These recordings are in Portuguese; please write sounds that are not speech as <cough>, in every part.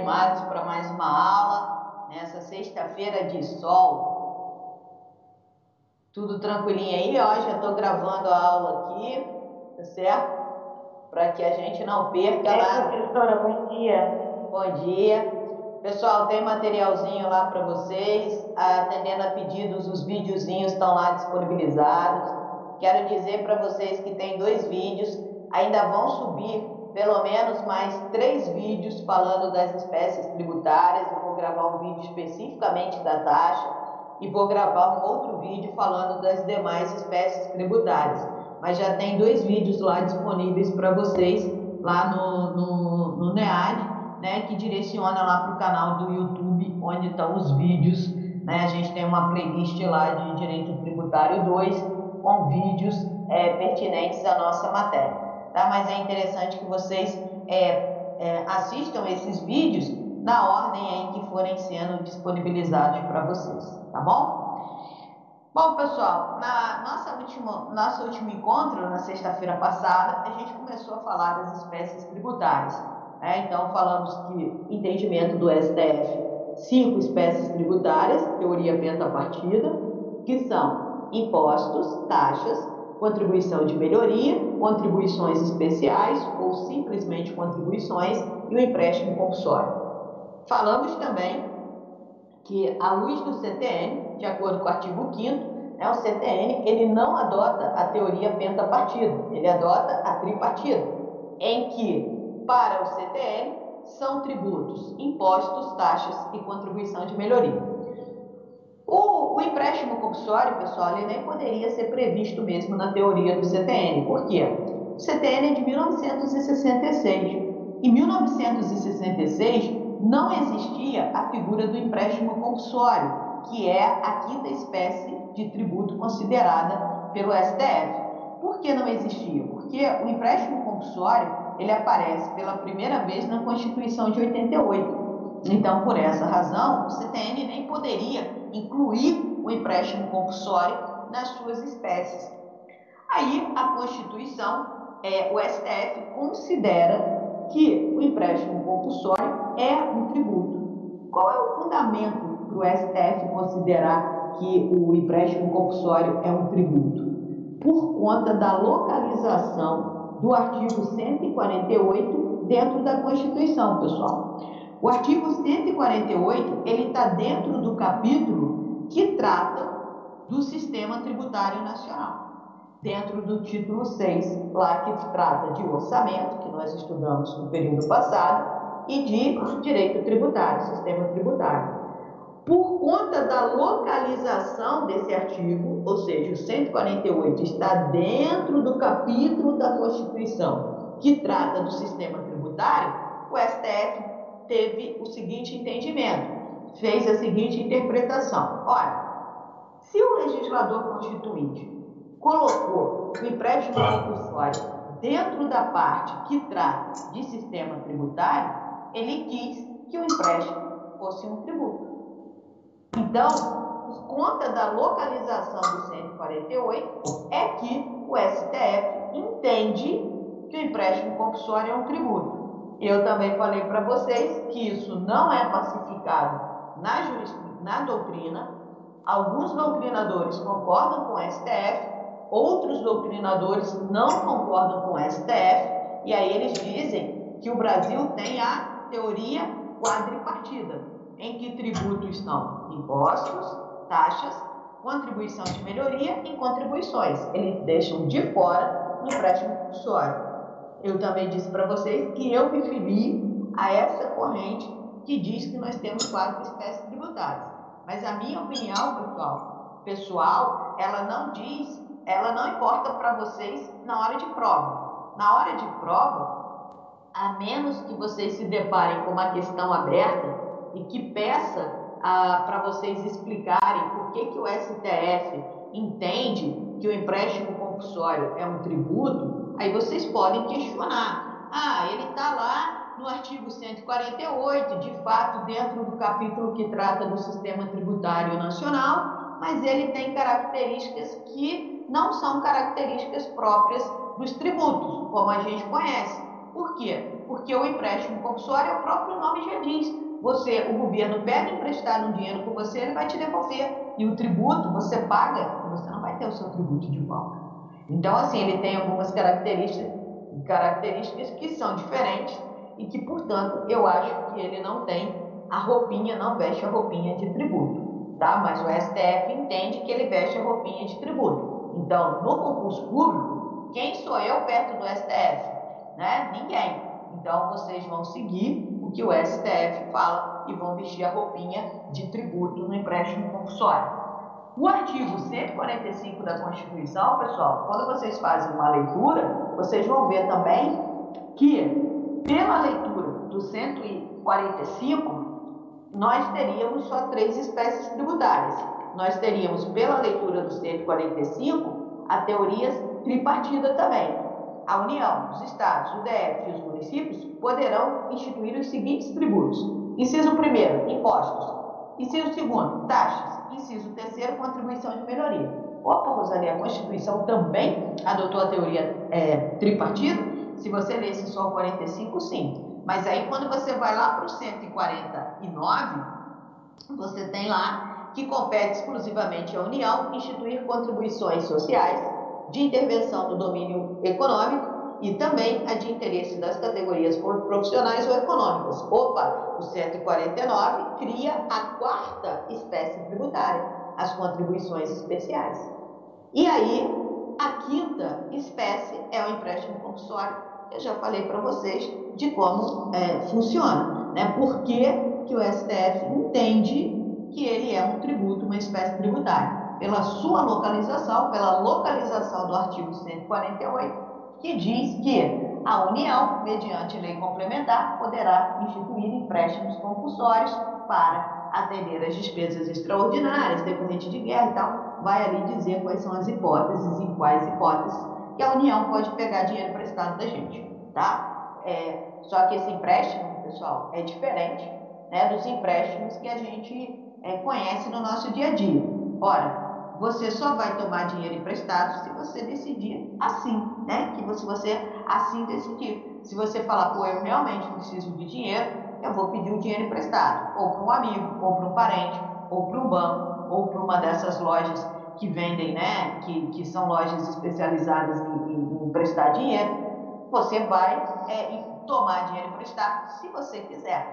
animados para mais uma aula nessa sexta-feira de sol. Tudo tranquilinho aí? Ó, já estou gravando a aula aqui, tá certo? Para que a gente não perca é, lá. professora, bom dia. Bom dia. Pessoal, tem materialzinho lá para vocês. Atendendo a pedidos, os videozinhos estão lá disponibilizados. Quero dizer para vocês que tem dois vídeos, ainda vão subir pelo menos mais três vídeos falando das espécies tributárias. Eu vou gravar um vídeo especificamente da taxa e vou gravar um outro vídeo falando das demais espécies tributárias. Mas já tem dois vídeos lá disponíveis para vocês lá no, no, no NEAD, né, que direciona lá para o canal do YouTube, onde estão os vídeos. Né? A gente tem uma playlist lá de Direito Tributário 2 com vídeos é, pertinentes à nossa matéria tá? mas é interessante que vocês é, é, assistam esses vídeos na ordem em que forem sendo disponibilizados para vocês, tá bom? Bom, pessoal, na nossa última, nosso último encontro, na sexta-feira passada, a gente começou a falar das espécies tributárias. Né? Então, falamos que entendimento do STF, cinco espécies tributárias, teoria pentapartida, que são impostos, taxas, contribuição de melhoria, contribuições especiais ou simplesmente contribuições e o empréstimo compulsório. Falamos também que, à luz do CTN, de acordo com o artigo 5 né, o CTN ele não adota a teoria pentapartida, ele adota a tripartida, em que, para o CTN, são tributos, impostos, taxas e contribuição de melhoria. O, o, empréstimo compulsório, pessoal, ele nem poderia ser previsto mesmo na teoria do CTN. Por quê? O CTN é de 1966. Em 1966 não existia a figura do empréstimo compulsório, que é a quinta espécie de tributo considerada pelo STF. Por que não existia? Porque o empréstimo compulsório ele aparece pela primeira vez na Constituição de 88. Então, por essa razão, o CTN nem poderia incluir o empréstimo compulsório nas suas espécies. Aí, a Constituição, é, o STF considera que o empréstimo compulsório é um tributo. Qual é o fundamento para o STF considerar que o empréstimo compulsório é um tributo? Por conta da localização do artigo 148 dentro da Constituição, pessoal. O artigo 148 ele está dentro do capítulo que trata do sistema tributário nacional. Dentro do título 6, lá que trata de orçamento, que nós estudamos no período passado, e de direito tributário, sistema tributário. Por conta da localização desse artigo, ou seja, o 148 está dentro do capítulo da Constituição que trata do sistema tributário, o STF teve o seguinte entendimento, fez a seguinte interpretação. Ora, se o legislador constituinte colocou o empréstimo compulsório dentro da parte que trata de sistema tributário, ele quis que o empréstimo fosse um tributo. Então, por conta da localização do 148, é que o STF entende que o empréstimo compulsório é um tributo. Eu também falei para vocês que isso não é pacificado na, na doutrina. Alguns doutrinadores concordam com o STF, outros doutrinadores não concordam com o STF, e aí eles dizem que o Brasil tem a teoria quadripartida, em que tributos estão impostos, taxas, contribuição de melhoria e contribuições. Eles deixam de fora o empréstimo compulsório eu também disse para vocês que eu me fili a essa corrente que diz que nós temos quatro espécies tributárias. Mas a minha opinião, pessoal, pessoal, ela não diz, ela não importa para vocês na hora de prova. Na hora de prova, a menos que vocês se deparem com uma questão aberta e que peça ah, para vocês explicarem por que, que o STF entende que o empréstimo compulsório é um tributo, Aí vocês podem questionar. Ah, ele está lá no artigo 148, de fato, dentro do capítulo que trata do sistema tributário nacional, mas ele tem características que não são características próprias dos tributos, como a gente conhece. Por quê? Porque o empréstimo compulsório, o próprio nome já diz, você, o governo pede emprestar um dinheiro com você, ele vai te devolver. E o tributo você paga, você não vai ter o seu tributo de volta. Então, assim, ele tem algumas características, características que são diferentes e que, portanto, eu acho que ele não tem a roupinha, não veste a roupinha de tributo, tá? Mas o STF entende que ele veste a roupinha de tributo. Então, no concurso público, quem sou eu perto do STF? Né? Ninguém. Então, vocês vão seguir que o STF fala e vão vestir a roupinha de tributo no empréstimo compulsório. O artigo 145 da Constituição, pessoal, quando vocês fazem uma leitura, vocês vão ver também que, pela leitura do 145, nós teríamos só três espécies tributárias. Nós teríamos, pela leitura do 145, a teoria tripartida também. A União, os Estados, o DF e os municípios poderão instituir os seguintes tributos. Inciso 1 impostos. Inciso 2 taxas. Inciso 3 contribuição de melhoria. Opa, Rosalia, a Constituição também adotou a teoria é, tripartida? Se você lesse só o 45, sim. Mas aí, quando você vai lá para o 149, você tem lá que compete exclusivamente à União instituir contribuições sociais de intervenção do domínio econômico e também a de interesse das categorias profissionais ou econômicas. Opa, o 149 cria a quarta espécie tributária, as contribuições especiais. E aí, a quinta espécie é o empréstimo compulsório, eu já falei para vocês de como é, funciona, né? Por que, que o STF entende que ele é um tributo, uma espécie tributária? pela sua localização, pela localização do artigo 148, que diz que a União, mediante lei complementar, poderá instituir empréstimos compulsórios para atender às despesas extraordinárias decorrentes de guerra e tal. Vai ali dizer quais são as hipóteses, em quais hipóteses que a União pode pegar dinheiro emprestado da gente, tá? É, só que esse empréstimo, pessoal, é diferente né, dos empréstimos que a gente é, conhece no nosso dia a dia. Ora, você só vai tomar dinheiro emprestado se você decidir assim, né? Que se você assim decidir. Se você falar, pô, eu realmente preciso de dinheiro, eu vou pedir o dinheiro emprestado, ou para um amigo, ou para um parente, ou para um banco, ou para uma dessas lojas que vendem, né? Que, que são lojas especializadas em, em, em emprestar dinheiro. Você vai é, tomar dinheiro emprestado se você quiser.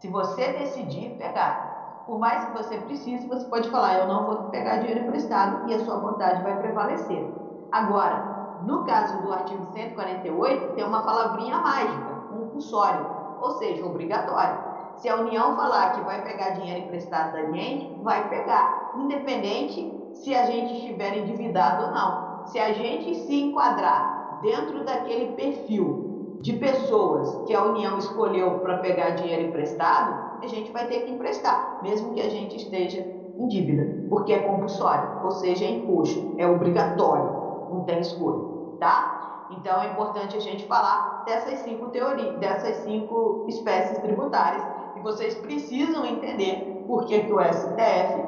Se você decidir pegar por mais que você precise, você pode falar, eu não vou pegar dinheiro emprestado e a sua vontade vai prevalecer. Agora, no caso do artigo 148, tem uma palavrinha mágica, compulsório, ou seja, obrigatório. Se a União falar que vai pegar dinheiro emprestado da gente, vai pegar, independente se a gente estiver endividado ou não. Se a gente se enquadrar dentro daquele perfil de pessoas que a União escolheu para pegar dinheiro emprestado, a gente vai ter que emprestar, mesmo que a gente esteja em dívida, porque é compulsório, ou seja, é imposto, é obrigatório, não tem escolha, tá? Então é importante a gente falar dessas cinco teorias, dessas cinco espécies tributárias, e vocês precisam entender por que, que o STF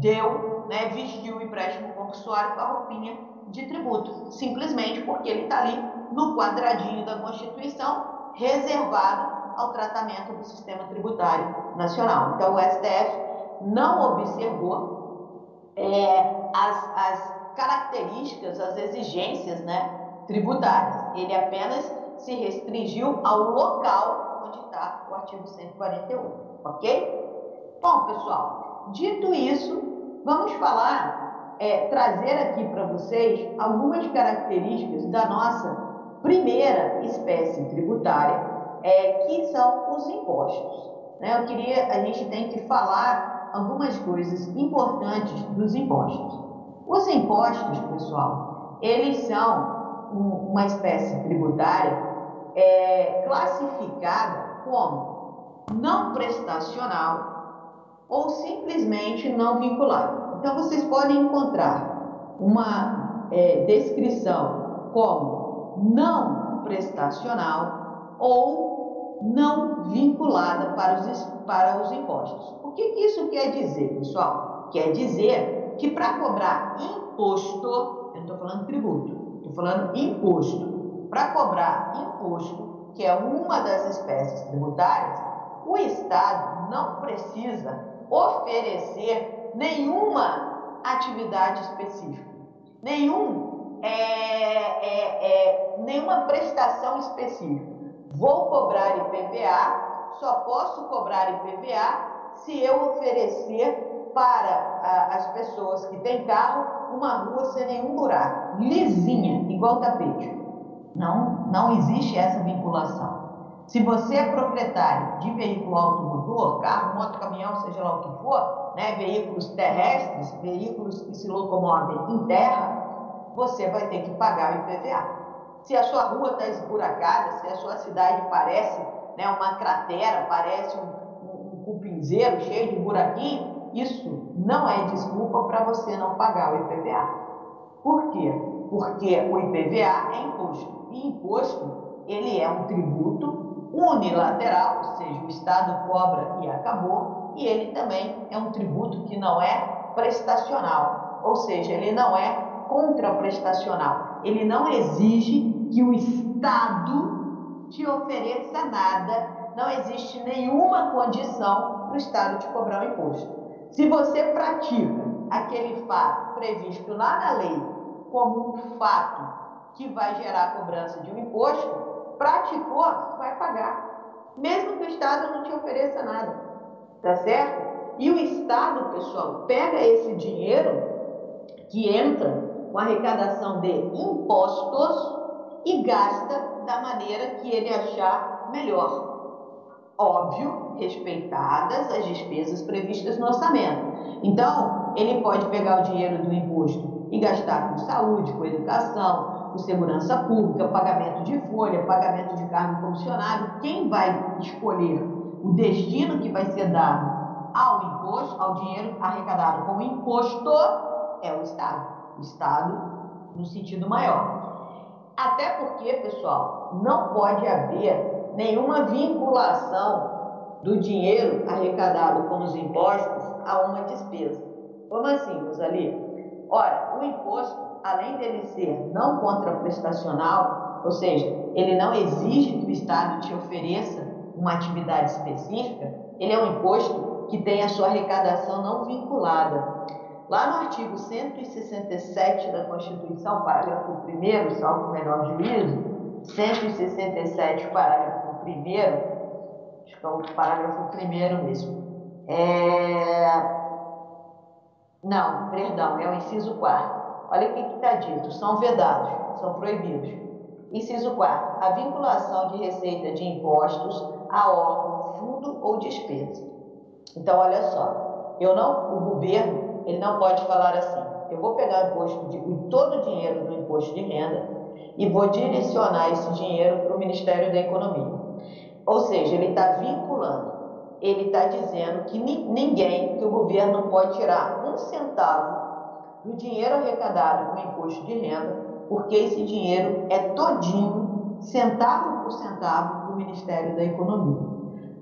deu, né, vestiu o empréstimo compulsório com a roupinha de tributo, simplesmente porque ele está ali no quadradinho da Constituição, reservado ao tratamento do sistema tributário nacional. Então, o STF não observou é, as, as características, as exigências né, tributárias. Ele apenas se restringiu ao local onde está o artigo 141, ok? Bom, pessoal, dito isso, vamos falar, é, trazer aqui para vocês algumas características da nossa primeira espécie tributária, é, que são os impostos. Né? Eu queria, a gente tem que falar algumas coisas importantes dos impostos. Os impostos, pessoal, eles são um, uma espécie tributária é, classificada como não prestacional ou simplesmente não vinculada. Então, vocês podem encontrar uma é, descrição como não prestacional ou não vinculada para os, para os impostos. O que, que isso quer dizer, pessoal? Quer dizer que para cobrar imposto, eu não estou falando tributo, estou falando imposto. Para cobrar imposto, que é uma das espécies tributárias, o Estado não precisa oferecer nenhuma atividade específica, nenhum, é, é, é, nenhuma prestação específica. Vou cobrar IPVA, só posso cobrar IPVA se eu oferecer para a, as pessoas que têm carro uma rua sem nenhum buraco, lisinha, igual tapete. Não, não existe essa vinculação. Se você é proprietário de veículo automotor, carro, moto, caminhão, seja lá o que for, né, veículos terrestres, veículos que se locomovem em terra, você vai ter que pagar o IPVA. Se a sua rua está esburacada, se a sua cidade parece né, uma cratera, parece um, um, cupinzeiro cheio de buraquinho, isso não é desculpa para você não pagar o IPVA. Por quê? Porque o IPVA é imposto. E imposto, ele é um tributo unilateral, ou seja, o Estado cobra e acabou, e ele também é um tributo que não é prestacional, ou seja, ele não é contraprestacional. Ele não exige que o Estado te ofereça nada, não existe nenhuma condição para o Estado te cobrar o imposto. Se você pratica aquele fato previsto lá na lei como um fato que vai gerar a cobrança de um imposto, praticou, vai pagar. Mesmo que o Estado não te ofereça nada. Tá certo? E o Estado, pessoal, pega esse dinheiro que entra com arrecadação de impostos e gasta da maneira que ele achar melhor. Óbvio, respeitadas as despesas previstas no orçamento. Então, ele pode pegar o dinheiro do imposto e gastar com saúde, com educação, com segurança pública, pagamento de folha, pagamento de cargo comissionado. Quem vai escolher o destino que vai ser dado ao imposto, ao dinheiro arrecadado com imposto, é o Estado. Estado no sentido maior. Até porque, pessoal, não pode haver nenhuma vinculação do dinheiro arrecadado com os impostos a uma despesa. Como assim, Rosalie? Ora, o imposto, além dele ser não contraprestacional, ou seja, ele não exige que o Estado te ofereça uma atividade específica, ele é um imposto que tem a sua arrecadação não vinculada. Lá no artigo 167 da Constituição, parágrafo 1, salvo o menor juízo, 167, parágrafo 1, acho que é o parágrafo 1 mesmo. É... Não, perdão, é o inciso 4. Olha o que está dito: são vedados, são proibidos. Inciso 4. A vinculação de receita de impostos a órgão, fundo ou despesa. Então, olha só, eu não, o governo ele não pode falar assim: eu vou pegar de, todo o dinheiro do imposto de renda e vou direcionar esse dinheiro para o Ministério da Economia. Ou seja, ele está vinculando, ele está dizendo que ninguém, que o governo não pode tirar um centavo do dinheiro arrecadado com imposto de renda, porque esse dinheiro é todinho, centavo por centavo, para o Ministério da Economia.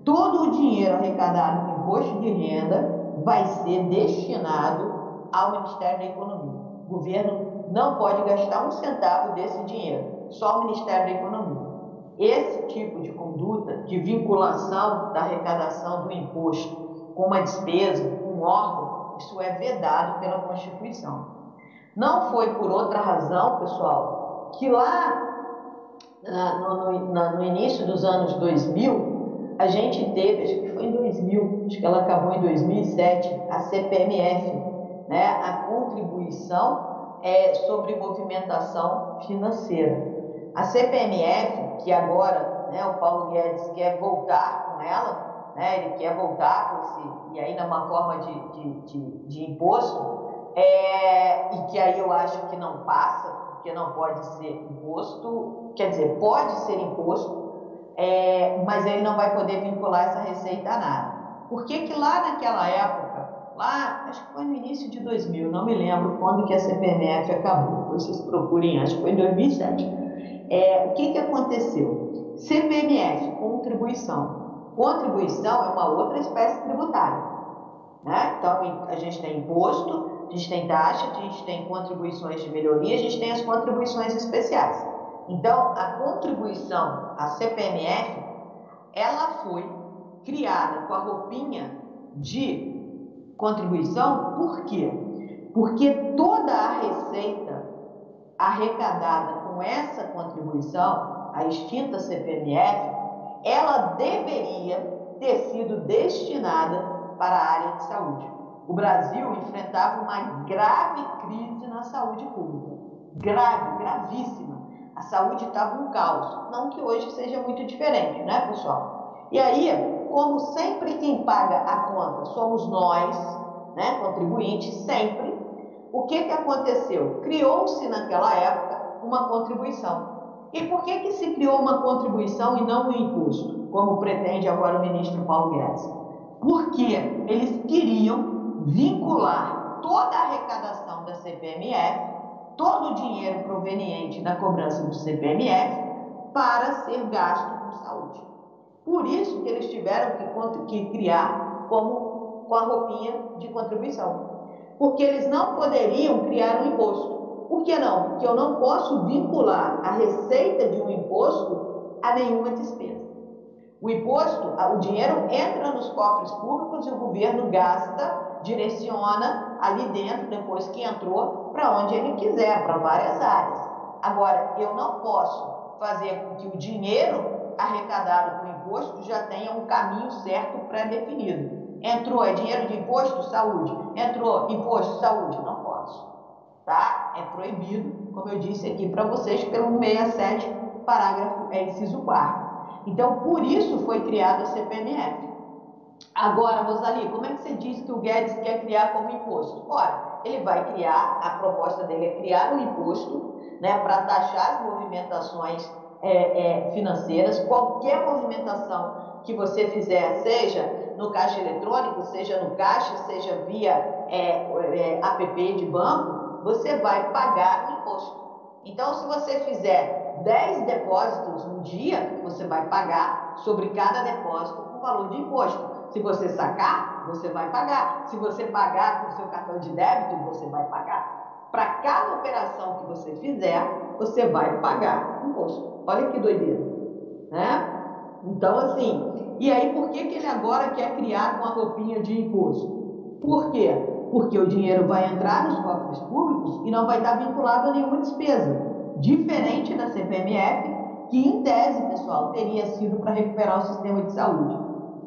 Todo o dinheiro arrecadado com imposto de renda vai ser destinado ao Ministério da Economia. O governo não pode gastar um centavo desse dinheiro, só o Ministério da Economia. Esse tipo de conduta de vinculação da arrecadação do imposto com uma despesa, com um órgão, isso é vedado pela Constituição. Não foi por outra razão, pessoal, que lá no, no, início dos anos 2000, a gente teve, acho que foi em 2000, acho que ela acabou em 2007, a CPMF, né, a contribuição é, sobre movimentação financeira. A CPMF, que agora né, o Paulo Guedes quer voltar com ela, né, ele quer voltar com esse, e aí numa forma de, de, de, de imposto, é, e que aí eu acho que não passa, porque não pode ser imposto, quer dizer, pode ser imposto, é, mas ele não vai poder vincular essa receita a nada. Por que que lá naquela época, lá, acho que foi no início de 2000, não me lembro quando que a CPMF acabou, vocês procurem, acho que foi em 2007. É, o que que aconteceu? CPMF, contribuição. Contribuição é uma outra espécie tributária. Né? Então, a gente tem imposto, a gente tem taxa, a gente tem contribuições de melhoria, a gente tem as contribuições especiais. Então, a contribuição à CPMF, ela foi criada com a roupinha de contribuição, por quê? Porque toda a receita arrecadada com essa contribuição, a extinta CPMF, ela deveria ter sido destinada para a área de saúde. O Brasil enfrentava uma grave crise na saúde pública. Grave, gravíssima. A saúde estava um caos. Não que hoje seja muito diferente, né, pessoal? E aí, como sempre quem paga a conta somos nós, né, contribuintes, sempre, o que, que aconteceu? Criou-se naquela época uma contribuição. E por que, que se criou uma contribuição e não um imposto, como pretende agora o ministro Paulo Guedes? Porque eles queriam vincular toda a arrecadação da CPMF, todo o dinheiro proveniente da cobrança do CPMF, para ser gasto com saúde. Por isso que eles tiveram que, que criar como com a roupinha de contribuição. Porque eles não poderiam criar um imposto. Por que não? Porque eu não posso vincular a receita de um imposto a nenhuma despesa. O imposto, o dinheiro entra nos cofres públicos e o governo gasta, direciona ali dentro, depois que entrou, para onde ele quiser, para várias áreas. Agora, eu não posso fazer com que o dinheiro arrecadado com imposto já tenha um caminho certo pré-definido. Entrou, é dinheiro de imposto, saúde. Entrou, imposto, saúde. Não posso. Tá? É proibido, como eu disse aqui para vocês, pelo 67, parágrafo, é inciso 4. Então, por isso foi criada a CPMF. Agora, Rosali, como é que você diz que o Guedes quer criar como imposto? Ora, ele vai criar, a proposta dele é criar um imposto né, para taxar as movimentações é, é, financeiras, qualquer movimentação que você fizer, seja no caixa eletrônico, seja no caixa, seja via é, é app de banco, você vai pagar imposto. Então, se você fizer 10 depósitos no dia, você vai pagar sobre cada depósito um valor de imposto. Se você sacar, você vai pagar. Se você pagar com seu cartão de débito, você vai pagar. Para cada operação que você fizer, você vai pagar imposto. Olha que doideira, né? Então, assim, e aí por que, que ele agora quer criar uma roupinha de imposto? Por quê? Porque o dinheiro vai entrar nos cofres públicos e não vai estar vinculado a nenhuma despesa. Diferente da CPMF, que em tese, pessoal, teria sido para recuperar o sistema de saúde.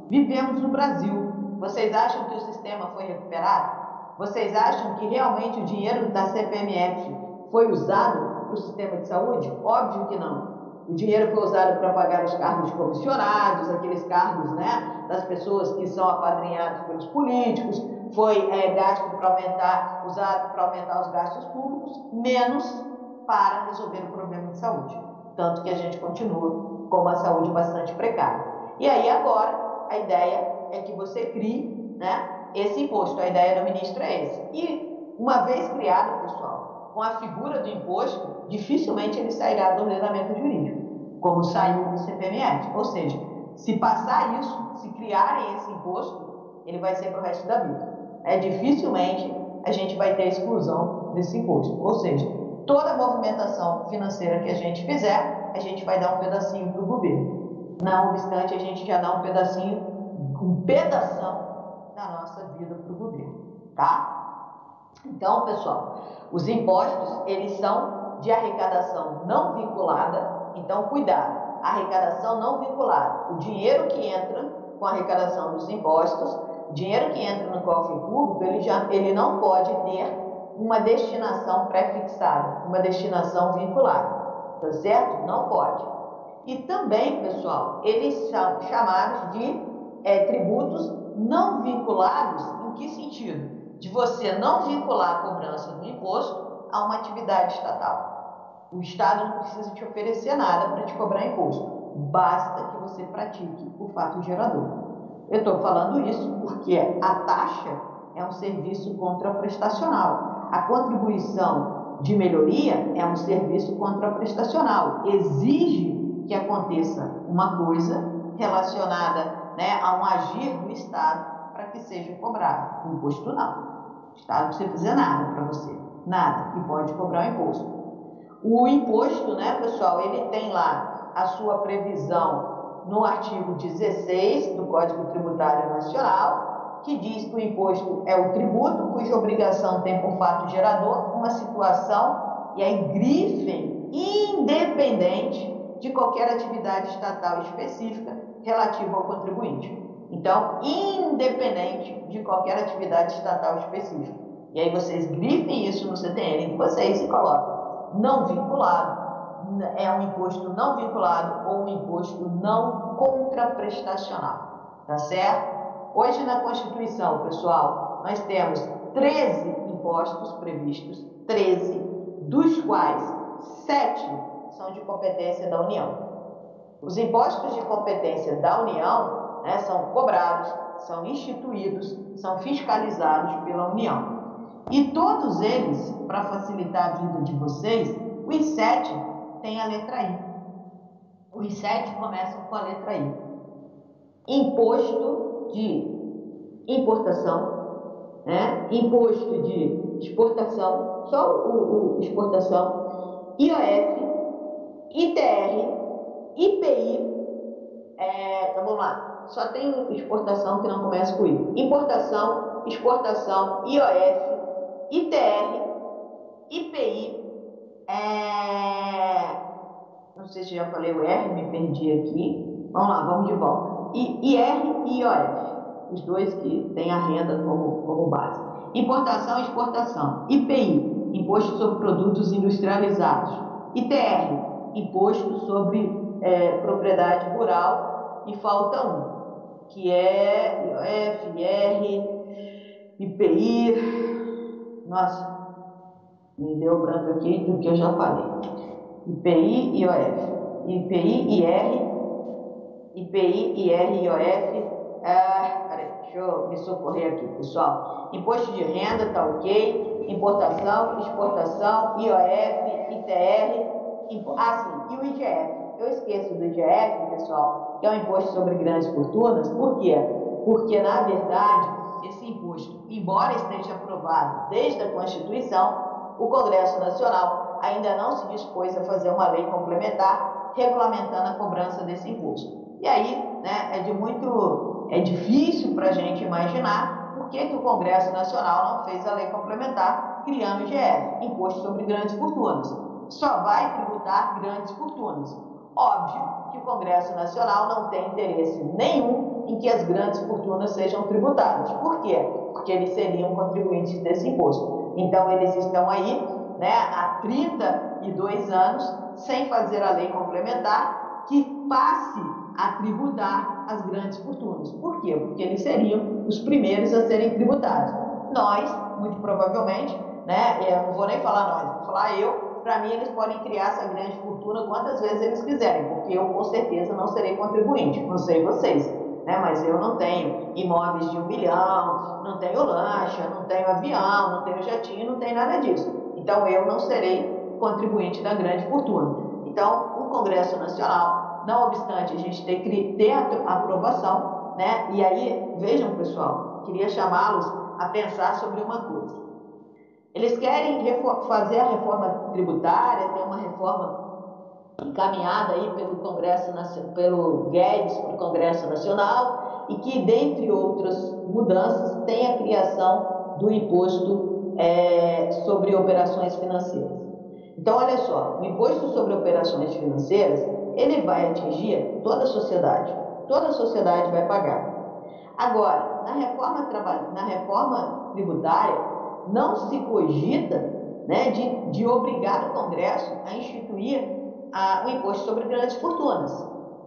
Vivemos no Brasil. Vocês acham que o sistema foi recuperado? Vocês acham que realmente o dinheiro da CPMF foi usado para o sistema de saúde? Óbvio que não. O dinheiro foi usado para pagar os cargos comissionados, aqueles cargos né, das pessoas que são apadrinhadas pelos políticos, foi é, gasto para aumentar, usado para aumentar os gastos públicos, menos para resolver o problema de saúde. Tanto que a gente continua com uma saúde bastante precária. E aí agora a ideia é que você crie né, esse imposto. A ideia do ministro é esse. E uma vez criado, pessoal, com a figura do imposto, dificilmente ele sairá do ordenamento jurídico como saiu do CPMF. Ou seja, se passar isso, se criarem esse imposto, ele vai ser para o resto da vida. É, dificilmente a gente vai ter exclusão desse imposto. Ou seja, toda movimentação financeira que a gente fizer, a gente vai dar um pedacinho para o governo. Não obstante, a gente já dá um pedacinho, um pedação da nossa vida para o governo, tá? Então, pessoal, os impostos, eles são de arrecadação não vinculada, então, cuidado. Arrecadação não vinculada. O dinheiro que entra com a arrecadação dos impostos, dinheiro que entra no cofre público, ele, já, ele não pode ter uma destinação pré-fixada, uma destinação vinculada. Tá certo? Não pode. E também, pessoal, eles são chamados de é, tributos não vinculados, em que sentido? De você não vincular a cobrança do imposto a uma atividade estatal. O Estado não precisa te oferecer nada para te cobrar imposto. Basta que você pratique o fato gerador. Eu estou falando isso porque a taxa é um serviço contraprestacional. A contribuição de melhoria é um serviço contraprestacional. Exige que aconteça uma coisa relacionada né, a um agir do Estado para que seja cobrado. O imposto não. O Estado não precisa fazer nada para você. Nada. E pode cobrar o imposto. O imposto, né, pessoal, ele tem lá a sua previsão no artigo 16 do Código Tributário Nacional, que diz que o imposto é o tributo cuja obrigação tem por fato gerador uma situação, e aí grifem, independente de qualquer atividade estatal específica relativa ao contribuinte. Então, independente de qualquer atividade estatal específica. E aí vocês grifem isso no CTN de vocês e colocam não vinculado, é um imposto não vinculado ou um imposto não contraprestacional. Tá certo? Hoje na Constituição, pessoal, nós temos 13 impostos previstos, 13, dos quais 7 são de competência da União. Os impostos de competência da União né, são cobrados, são instituídos, são fiscalizados pela União. E todos eles, para facilitar a vida de vocês, os sete têm a letra I. Os sete começam com a letra I. Imposto de importação, né? imposto de exportação, só o, o exportação, IOF, ITR, IPI, é, então vamos lá, só tem exportação que não começa com I. Importação, exportação, IOF, ITR, IPI, é... não sei se já falei o R, me perdi aqui. Vamos lá, vamos de volta. I, IR e IOF, os dois que têm a renda como, como base. Importação e exportação. IPI, Imposto sobre Produtos Industrializados. ITR, Imposto sobre é, Propriedade Rural. E falta um, que é IOF, IR, IPI, nossa, me deu branco aqui do que eu já falei. IPI IOF. IPI, IR, IPI, IR. Ah, peraí, deixa eu me socorrer aqui, pessoal. Imposto de renda, tá ok. Importação, exportação, IOF, ITR. Ah, sim, e o IGF. Eu esqueço do IGF, pessoal, que é o imposto sobre grandes fortunas. Por quê? Porque, na verdade, esse imposto, embora esteja aprovado desde a Constituição, o Congresso Nacional ainda não se dispôs a fazer uma lei complementar regulamentando a cobrança desse imposto. E aí, né, é de muito, é difícil para a gente imaginar por que, que o Congresso Nacional não fez a lei complementar criando o IGF, Imposto sobre Grandes Fortunas. Só vai tributar grandes fortunas. Óbvio que o Congresso Nacional não tem interesse nenhum em que as grandes fortunas sejam tributadas. Por quê? Porque eles seriam contribuintes desse imposto. Então, eles estão aí né, há 32 anos sem fazer a lei complementar que passe a tributar as grandes fortunas. Por quê? Porque eles seriam os primeiros a serem tributados. Nós, muito provavelmente, né, eu não vou nem falar nós, vou falar eu, para mim, eles podem criar essa grande fortuna quantas vezes eles quiserem, porque eu com certeza não serei contribuinte, não sei vocês, né? mas eu não tenho imóveis de um milhão, não tenho lancha, não tenho avião, não tenho jatinho, não tenho nada disso. Então eu não serei contribuinte da grande fortuna. Então, o Congresso Nacional, não obstante a gente ter ter aprovação, né? e aí, vejam pessoal, queria chamá-los a pensar sobre uma coisa. Eles querem fazer a reforma tributária, ter uma reforma encaminhada aí pelo Congresso pelo Guedes para o Congresso Nacional e que, dentre outras mudanças, tem a criação do imposto é, sobre operações financeiras. Então, olha só, o imposto sobre operações financeiras ele vai atingir toda a sociedade, toda a sociedade vai pagar. Agora, na reforma, na reforma tributária, não se cogita né, de, de obrigar o Congresso a instituir a, o imposto sobre grandes fortunas,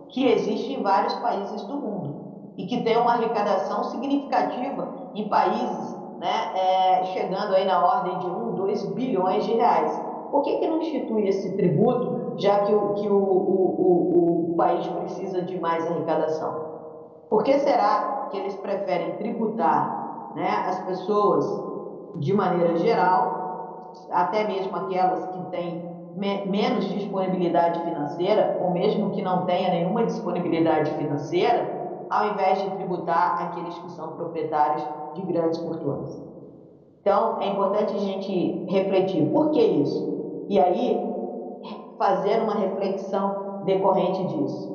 que existe em vários países do mundo e que tem uma arrecadação significativa em países né, é, chegando aí na ordem de 1, 2 bilhões de reais. Por que, que não institui esse tributo, já que, o, que o, o, o país precisa de mais arrecadação? Por que será que eles preferem tributar né, as pessoas de maneira geral, até mesmo aquelas que têm me menos disponibilidade financeira, ou mesmo que não tenha nenhuma disponibilidade financeira, ao invés de tributar aqueles que são proprietários de grandes fortunas. Então, é importante a gente refletir por que isso. E aí, fazer uma reflexão decorrente disso.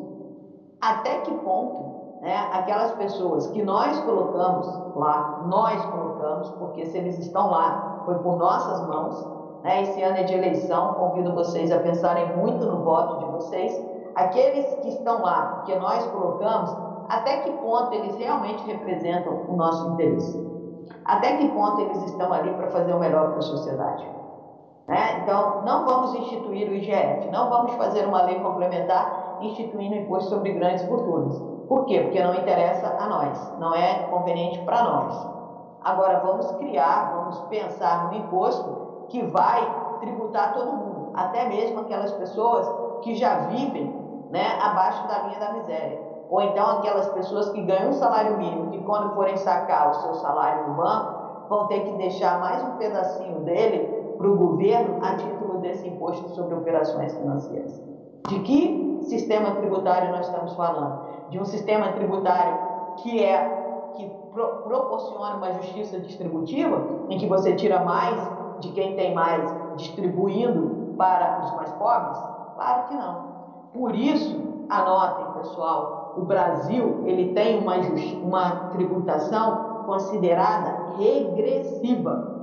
Até que ponto né, aquelas pessoas que nós colocamos lá, nós colocamos, porque se eles estão lá, foi por nossas mãos, né, esse ano é de eleição, convido vocês a pensarem muito no voto de vocês, aqueles que estão lá, que nós colocamos, até que ponto eles realmente representam o nosso interesse? Até que ponto eles estão ali para fazer o melhor para a sociedade? Né? Então, não vamos instituir o IGF, não vamos fazer uma lei complementar instituindo imposto sobre grandes fortunas. Por quê? Porque não interessa a nós, não é conveniente para nós. Agora, vamos criar, vamos pensar no imposto que vai tributar todo mundo, até mesmo aquelas pessoas que já vivem né, abaixo da linha da miséria. Ou então aquelas pessoas que ganham um salário mínimo, que quando forem sacar o seu salário no banco, vão ter que deixar mais um pedacinho dele para o governo a título desse imposto sobre operações financeiras. De que sistema tributário nós estamos falando? De um sistema tributário que é que pro, proporciona uma justiça distributiva, em que você tira mais de quem tem mais, distribuindo para os mais pobres? Claro que não. Por isso, anotem, pessoal, o Brasil ele tem uma, uma tributação considerada regressiva.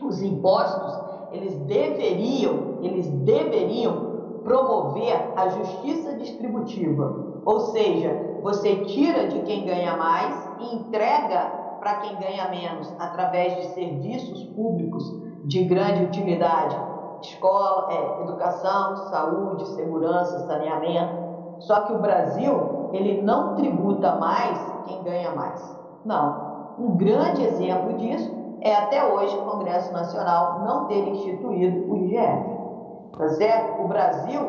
Os impostos, eles deveriam, eles deveriam promover a justiça distributiva. Ou seja, você tira de quem ganha mais e entrega para quem ganha menos através de serviços públicos de grande utilidade escola, é, educação, saúde, segurança, saneamento. Só que o Brasil, ele não tributa mais quem ganha mais. Não. Um grande exemplo disso é até hoje o Congresso Nacional não ter instituído o IGF. Tá? O Brasil,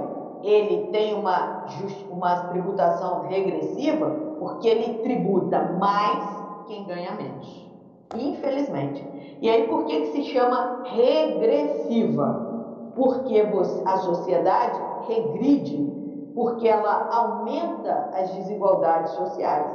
ele tem uma, uma tributação regressiva porque ele tributa mais quem ganha menos. Infelizmente. E aí por que, que se chama regressiva? porque a sociedade regride, porque ela aumenta as desigualdades sociais.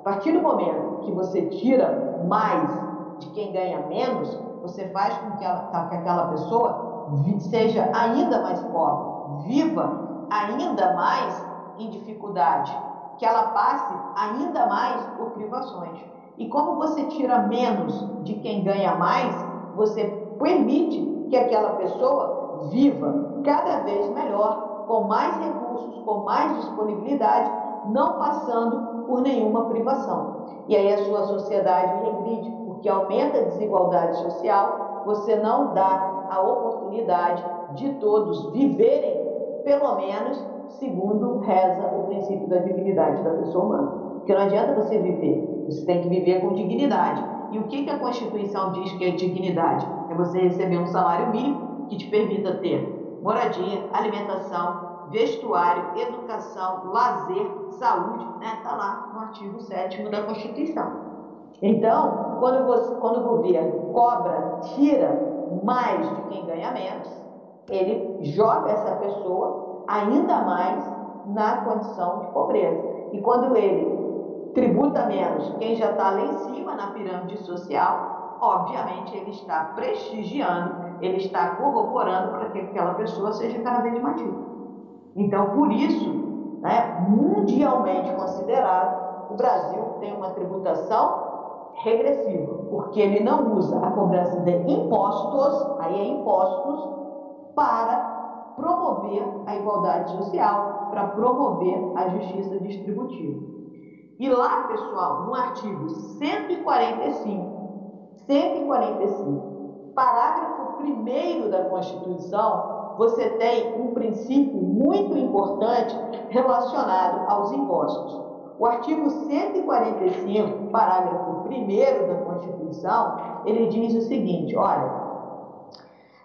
A partir do momento que você tira mais de quem ganha menos, você faz com que, ela, que aquela pessoa seja ainda mais pobre, viva ainda mais em dificuldade, que ela passe ainda mais por privações. E como você tira menos de quem ganha mais, você permite que aquela pessoa viva cada vez melhor, com mais recursos, com mais disponibilidade, não passando por nenhuma privação. E aí a sua sociedade regride, porque aumenta a desigualdade social, você não dá a oportunidade de todos viverem, pelo menos, segundo reza o princípio da dignidade da pessoa humana. Porque não adianta você viver, você tem que viver com dignidade. E o que, que a Constituição diz que é dignidade? É você receber um salário mínimo que te permita ter moradia, alimentação, vestuário, educação, lazer, saúde, né? Está lá no artigo 7 da Constituição. Então, quando, você, quando o governo cobra, tira mais de quem ganha menos, ele joga essa pessoa ainda mais na condição de pobreza. E quando ele tributa menos quem já está lá em cima na pirâmide social, obviamente ele está prestigiando ele está corroborando para que aquela pessoa seja cada vez mais rica. Então, por isso, né, mundialmente considerado, o Brasil tem uma tributação regressiva, porque ele não usa a cobrança de impostos, aí é impostos, para promover a igualdade social, para promover a justiça distributiva. E lá, pessoal, no artigo 145, 145, parágrafo primeiro da Constituição, você tem um princípio muito importante relacionado aos impostos. O artigo 145, parágrafo 1 da Constituição, ele diz o seguinte: olha,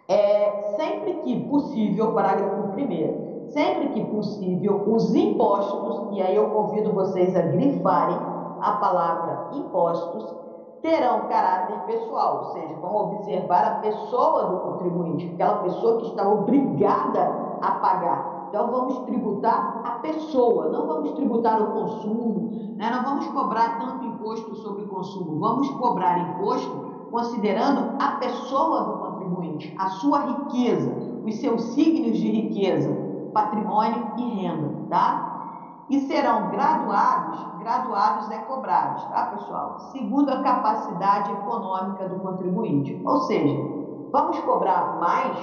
é, sempre que possível, parágrafo 1, sempre que possível, os impostos, e aí eu convido vocês a grifarem a palavra impostos, terão caráter pessoal, ou seja, vão observar a pessoa do contribuinte, aquela pessoa que está obrigada a pagar. Então vamos tributar a pessoa, não vamos tributar o consumo, né? não vamos cobrar tanto imposto sobre o consumo, vamos cobrar imposto considerando a pessoa do contribuinte, a sua riqueza, os seus signos de riqueza. patrimônio e renda, tá? E serão graduados, graduados é cobrados, tá, pessoal? Segundo a capacidade econômica do contribuinte. Ou seja, vamos cobrar mais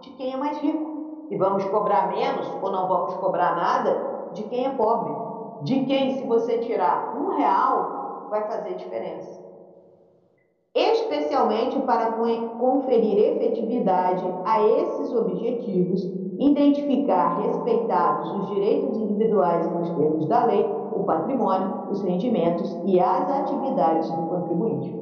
de quem é mais rico e vamos cobrar menos ou não vamos cobrar nada de quem é pobre. De quem, se você tirar um real, vai fazer diferença especialmente para conferir efetividade a esses objetivos, identificar respeitados os direitos individuais nos termos da lei, o patrimônio, os rendimentos e as atividades do contribuinte.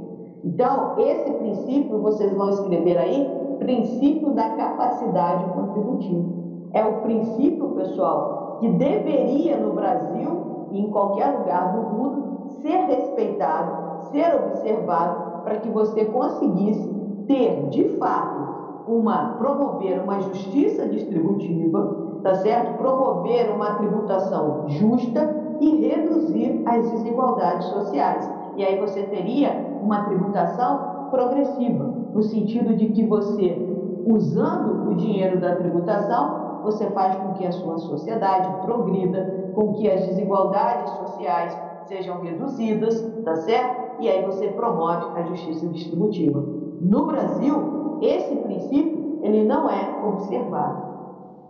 Então, esse princípio vocês vão escrever aí, princípio da capacidade contributiva. É o princípio, pessoal, que deveria no Brasil e em qualquer lugar do mundo ser respeitado, ser observado para que você conseguisse ter, de fato, uma promover uma justiça distributiva, tá certo? Promover uma tributação justa e reduzir as desigualdades sociais. E aí você teria uma tributação progressiva, no sentido de que você, usando o dinheiro da tributação, você faz com que a sua sociedade progrida, com que as desigualdades sociais sejam reduzidas, tá certo? e aí você promove a justiça distributiva. No Brasil, esse princípio ele não é observado.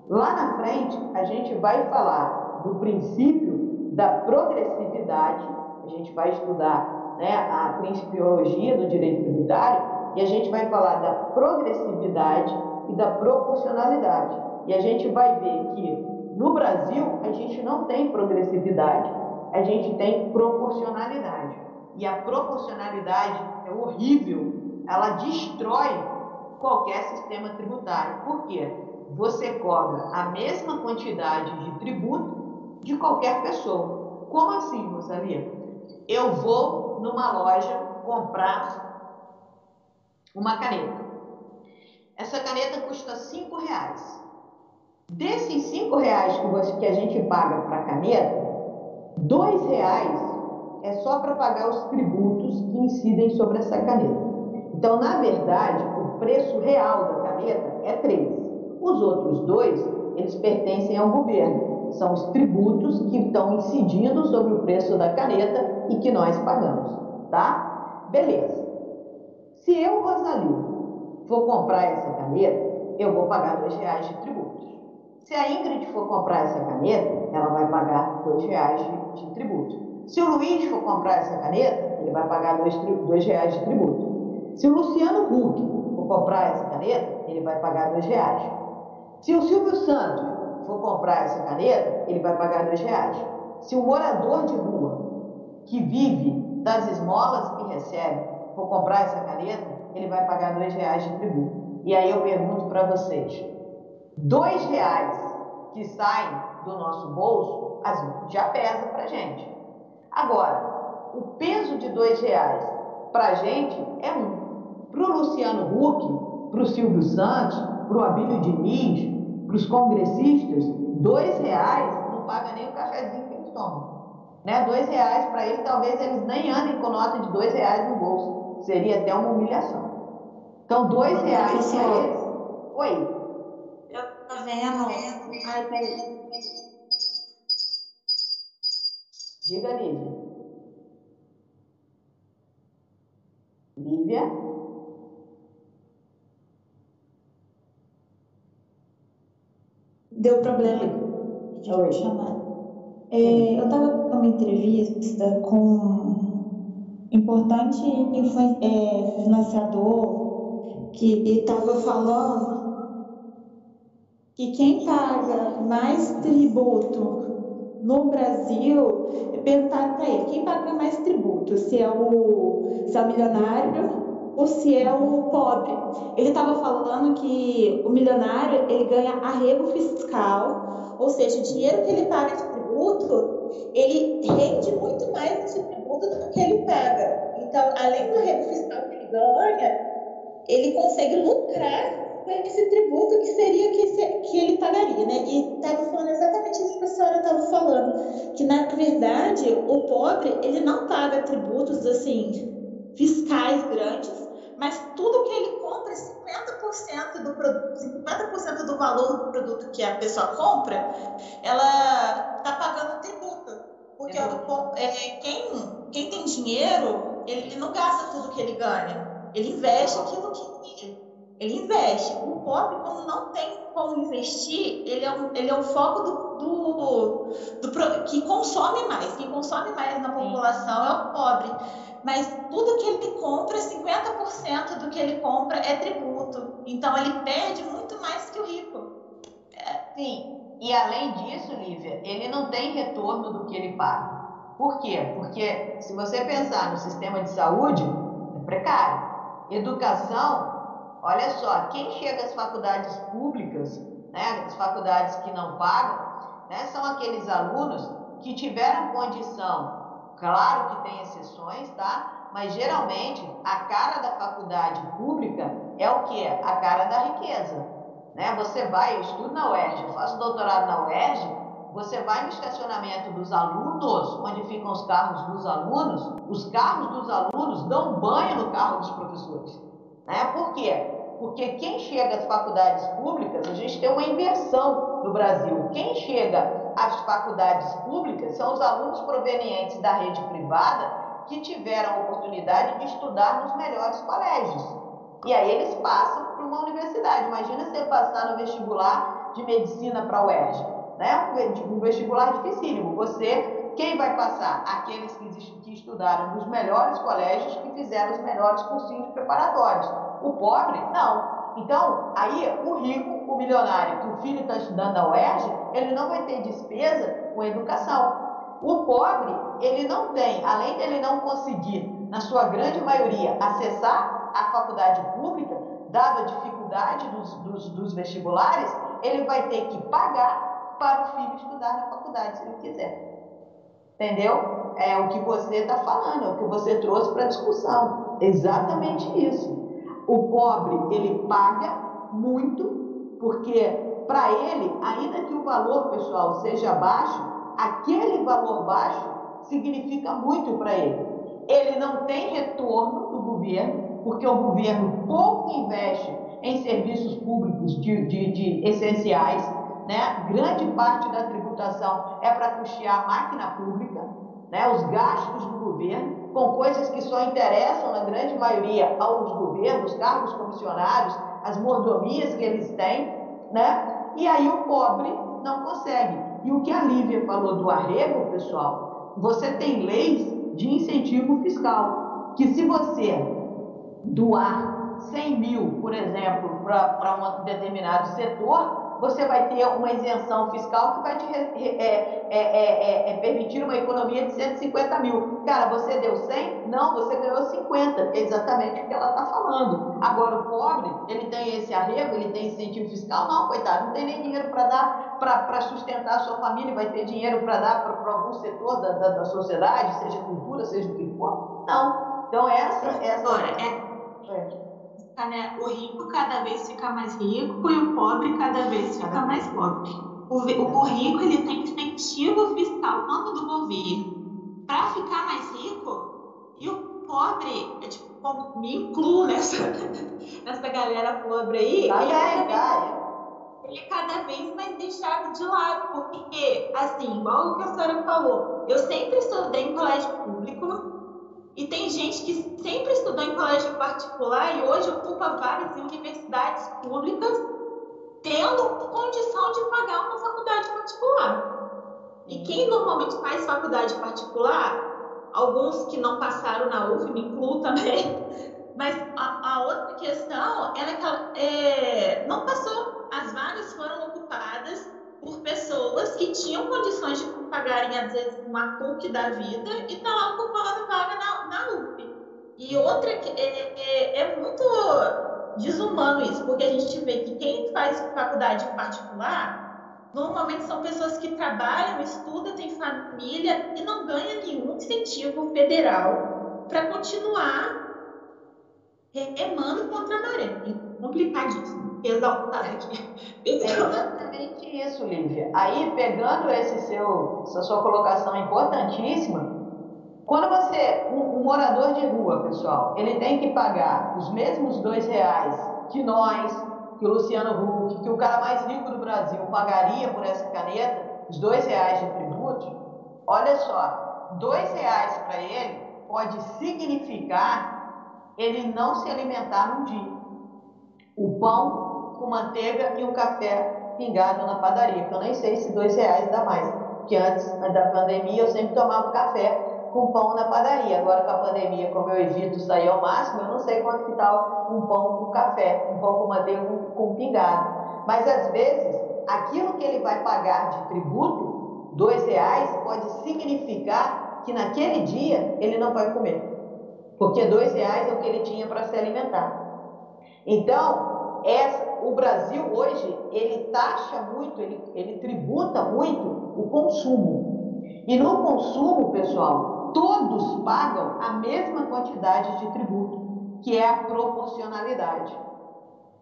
Lá na frente, a gente vai falar do princípio da progressividade, a gente vai estudar né, a principiologia do direito tributário e a gente vai falar da progressividade e da proporcionalidade. E a gente vai ver que no Brasil a gente não tem progressividade, a gente tem proporcionalidade e a proporcionalidade é horrível, ela destrói qualquer sistema tributário. Por quê? Você cobra a mesma quantidade de tributo de qualquer pessoa. Como assim, Rosalia? Eu vou numa loja comprar uma caneta. Essa caneta custa cinco reais. Desses cinco reais que, você, que a gente paga para a caneta, dois reais é só para pagar os tributos que incidem sobre essa caneta. Então, na verdade, o preço real da caneta é 3. Os outros dois, eles pertencem ao governo. São os tributos que estão incidindo sobre o preço da caneta e que nós pagamos, tá? Beleza. Se eu, Rosalio, for comprar essa caneta, eu vou pagar dois reais de tributos. Se a Ingrid for comprar essa caneta, ela vai pagar dois reais de, de tributo. Se o Luiz for comprar essa caneta, ele vai pagar dois reais de tributo. Se o Luciano Huck for comprar essa caneta, ele vai pagar dois reais. Se o Silvio Santos for comprar essa caneta, ele vai pagar dois reais. Se o morador de rua que vive das esmolas que recebe for comprar essa caneta, ele vai pagar dois reais de tributo. E aí eu pergunto para vocês, dois reais que saem do nosso bolso já pesa para gente. Agora, o peso de dois reais para gente é um. Para o Luciano Huck, para o Silvio Santos, para o Abílio Diniz, para os congressistas, dois reais não paga nem o cafezinho que eles tomam. Né? Dois reais para eles, talvez eles nem andem com nota de dois reais no bolso. Seria até uma humilhação. Então, dois reais para eles. Oi. Eu tô vendo. Ai, peraí. Diga, Lívia. Lívia? Deu problema Oi. chamar. É, eu estava numa entrevista com um importante é, financiador que estava falando que quem paga mais tributo no Brasil, perguntaram para ele quem paga mais tributo, se é o, se é o milionário ou se é o pobre. Ele estava falando que o milionário ele ganha arrego fiscal, ou seja, o dinheiro que ele paga de tributo, ele rende muito mais de tributo do que ele paga. Então, além do arrego fiscal que ele ganha, ele consegue lucrar com esse tributo que seria que, que ele pagaria, né? E estava falando exatamente isso que a senhora estava falando, que na verdade o pobre ele não paga tributos assim fiscais grandes, mas tudo que ele compra, 50% do produto, 50% do valor do produto que a pessoa compra, ela está pagando tributo. Porque é, quem, quem tem dinheiro, ele não gasta tudo que ele ganha. Ele investe aquilo que ele investe. O pobre, quando não tem como investir, ele é um, ele é um foco do, do, do, que consome mais. Quem consome mais na população é o pobre. Mas tudo que ele compra, 50% do que ele compra é tributo. Então ele perde muito mais que o rico. É, sim. E além disso, Lívia, ele não tem retorno do que ele paga. Por quê? Porque se você pensar no sistema de saúde, é precário. Educação, Olha só, quem chega às faculdades públicas, né, as faculdades que não pagam, né, são aqueles alunos que tiveram condição, claro que tem exceções, tá? Mas geralmente a cara da faculdade pública é o que? A cara da riqueza. Né? Você vai, eu estudo na UERJ, eu faço doutorado na UERJ, você vai no estacionamento dos alunos, onde ficam os carros dos alunos, os carros dos alunos dão banho no carro dos professores. Né? Por quê? Porque quem chega às faculdades públicas, a gente tem uma inversão no Brasil. Quem chega às faculdades públicas são os alunos provenientes da rede privada que tiveram a oportunidade de estudar nos melhores colégios. E aí eles passam para uma universidade. Imagina você passar no vestibular de medicina para a UERJ, né? Um vestibular dificílimo. Você, quem vai passar? Aqueles que, que estudaram nos melhores colégios, que fizeram os melhores cursinhos preparatórios. O pobre, não. Então, aí o rico, o milionário, que o filho está estudando na UERJ, ele não vai ter despesa com educação. O pobre, ele não tem, além dele não conseguir, na sua grande maioria, acessar a faculdade pública, dada a dificuldade dos, dos, dos vestibulares, ele vai ter que pagar para o filho estudar na faculdade, se ele quiser. Entendeu? É o que você está falando, é o que você trouxe para a discussão. Exatamente isso. O pobre, ele paga muito, porque para ele, ainda que o valor, pessoal, seja baixo, aquele valor baixo significa muito para ele. Ele não tem retorno do governo, porque o governo pouco investe em serviços públicos de, de, de essenciais, né? Grande parte da tributação é para custear a máquina pública, né? Os gastos do governo com coisas que só interessam, na grande maioria, aos governos, cargos comissionados, as mordomias que eles têm, né? E aí o pobre não consegue. E o que a Lívia falou do arrego, pessoal, você tem leis de incentivo fiscal, que se você doar 100 mil, por exemplo, para um determinado setor, você vai ter uma isenção fiscal que vai te é, é, é, é, permitir uma economia de 150 mil. Cara, você deu 100? Não, você ganhou 50, é exatamente o que ela está falando. Agora, o pobre, ele tem esse arrego, ele tem incentivo fiscal? Não, coitado, não tem nem dinheiro para dar, para sustentar a sua família, vai ter dinheiro para dar para algum setor da, da, da, sociedade, seja cultura, seja o que for? Não. Então, essa... essa Agora, é né? O rico cada vez fica mais rico e o pobre cada vez fica mais pobre. O, o, rico ele tem incentivo fiscal tanto do governo para ficar mais rico e o pobre, é tipo, me incluo nessa, <laughs> nessa galera pobre aí, tá ele, cada vez, ele é cada vez mais deixado de lado, porque, assim, igual o que a senhora falou, eu sempre estudei em colégio público, e tem gente que sempre estudou em colégio particular e hoje ocupa vagas em universidades públicas, tendo condição de pagar uma faculdade particular. E quem normalmente faz faculdade particular, alguns que não passaram na UF, me incluo também, <laughs> mas a, a outra questão era que ela, é, não passou. As vagas foram ocupadas por pessoas que tinham condições de pagarem, às vezes, uma PUC da vida e tá lá ocupando vaga na, na UF. E outra, é, é, é, muito desumano isso, porque a gente vê que quem faz faculdade particular, normalmente são pessoas que trabalham, estudam, têm família e não ganham nenhum incentivo federal para continuar remando contra a maré. É complicadíssimo. É exatamente isso, Lívia. Aí, pegando esse seu, essa sua colocação importantíssima, quando você, um, um, morador de rua, pessoal, ele tem que pagar os mesmos dois reais que nós, que o Luciano Huck, que o cara mais rico do Brasil pagaria por essa caneta, os dois reais de tributo, olha só, dois reais para ele pode significar ele não se alimentar num dia. O pão com manteiga e um café pingado na padaria, que eu nem sei se dois reais dá mais, porque antes da pandemia eu sempre tomava café com pão na padaria. Agora com a pandemia, como eu evito sair ao máximo, eu não sei quanto que está um pão com café, um pão com manteiga com pingado. Mas às vezes, aquilo que ele vai pagar de tributo, dois reais, pode significar que naquele dia ele não vai comer. Porque dois reais é o que ele tinha para se alimentar. Então, essa, o Brasil hoje, ele taxa muito, ele, ele tributa muito o consumo. E no consumo, pessoal, todos pagam a mesma quantidade de tributo, que é a proporcionalidade.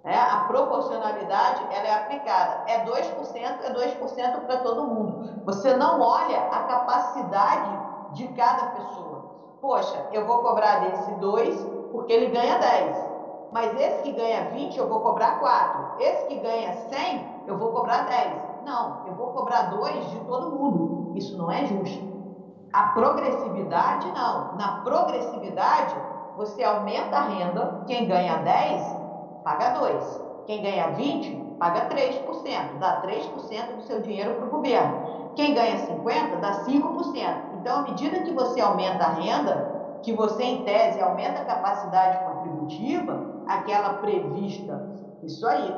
É, a proporcionalidade ela é aplicada. É 2%, é 2% para todo mundo. Você não olha a capacidade de cada pessoa. Poxa, eu vou cobrar desse 2 porque ele ganha 10. Mas esse que ganha 20, eu vou cobrar 4. Esse que ganha 100, eu vou cobrar 10. Não, eu vou cobrar 2 de todo mundo. Isso não é justo. A progressividade, não. Na progressividade, você aumenta a renda, quem ganha 10, paga 2. Quem ganha 20, paga 3%. Dá 3% do seu dinheiro para o governo. Quem ganha 50, dá 5%. Então, à medida que você aumenta a renda, que você, em tese, aumenta a capacidade contributiva, aquela prevista, isso aí,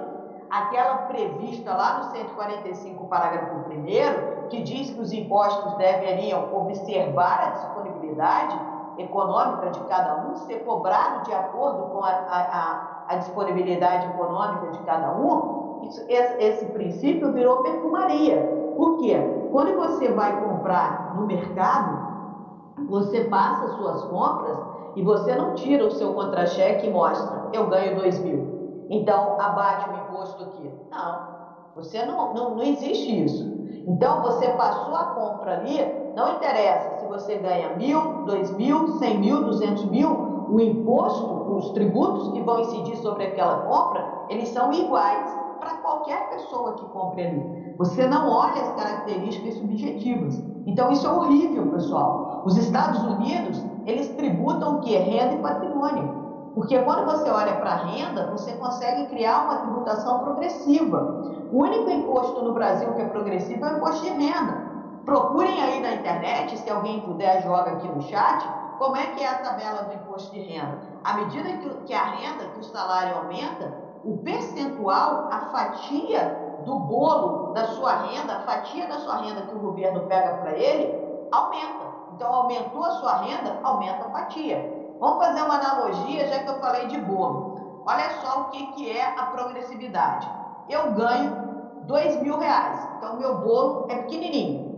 aquela prevista lá no 145, parágrafo 1 que diz que os impostos deveriam observar a disponibilidade econômica de cada um, ser cobrado de acordo com a, a, a disponibilidade econômica de cada um, isso, esse, esse, princípio virou perfumaria. Por quê? Quando você vai comprar no mercado, você passa suas compras e você não tira o seu contra-cheque e mostra, eu ganho dois mil. Então, abate o imposto aqui. Não, você não, não, não existe isso. Então, você passou a compra ali, não interessa se você ganha mil, dois mil, cem mil, duzentos mil, o imposto, os tributos que vão incidir sobre aquela compra, eles são iguais para qualquer pessoa que compre ali. Você não olha as características subjetivas. Então, isso é horrível, pessoal. Os Estados Unidos, eles tributam o que? Renda e patrimônio. Porque quando você olha para a renda, você consegue criar uma tributação progressiva. O único imposto no Brasil que é progressivo é o imposto de renda. Procurem aí na internet, se alguém puder, joga aqui no chat, como é que é a tabela do imposto de renda. À medida que, a renda, que o salário aumenta, o percentual, a fatia do bolo da sua renda, a fatia da sua renda que o governo pega para ele, aumenta. Então, aumentou a sua renda, aumenta a fatia. Vamos fazer uma analogia, já que eu falei de bolo. Olha só o que, que é a progressividade. Eu ganho dois mil reais, então meu bolo é pequenininho.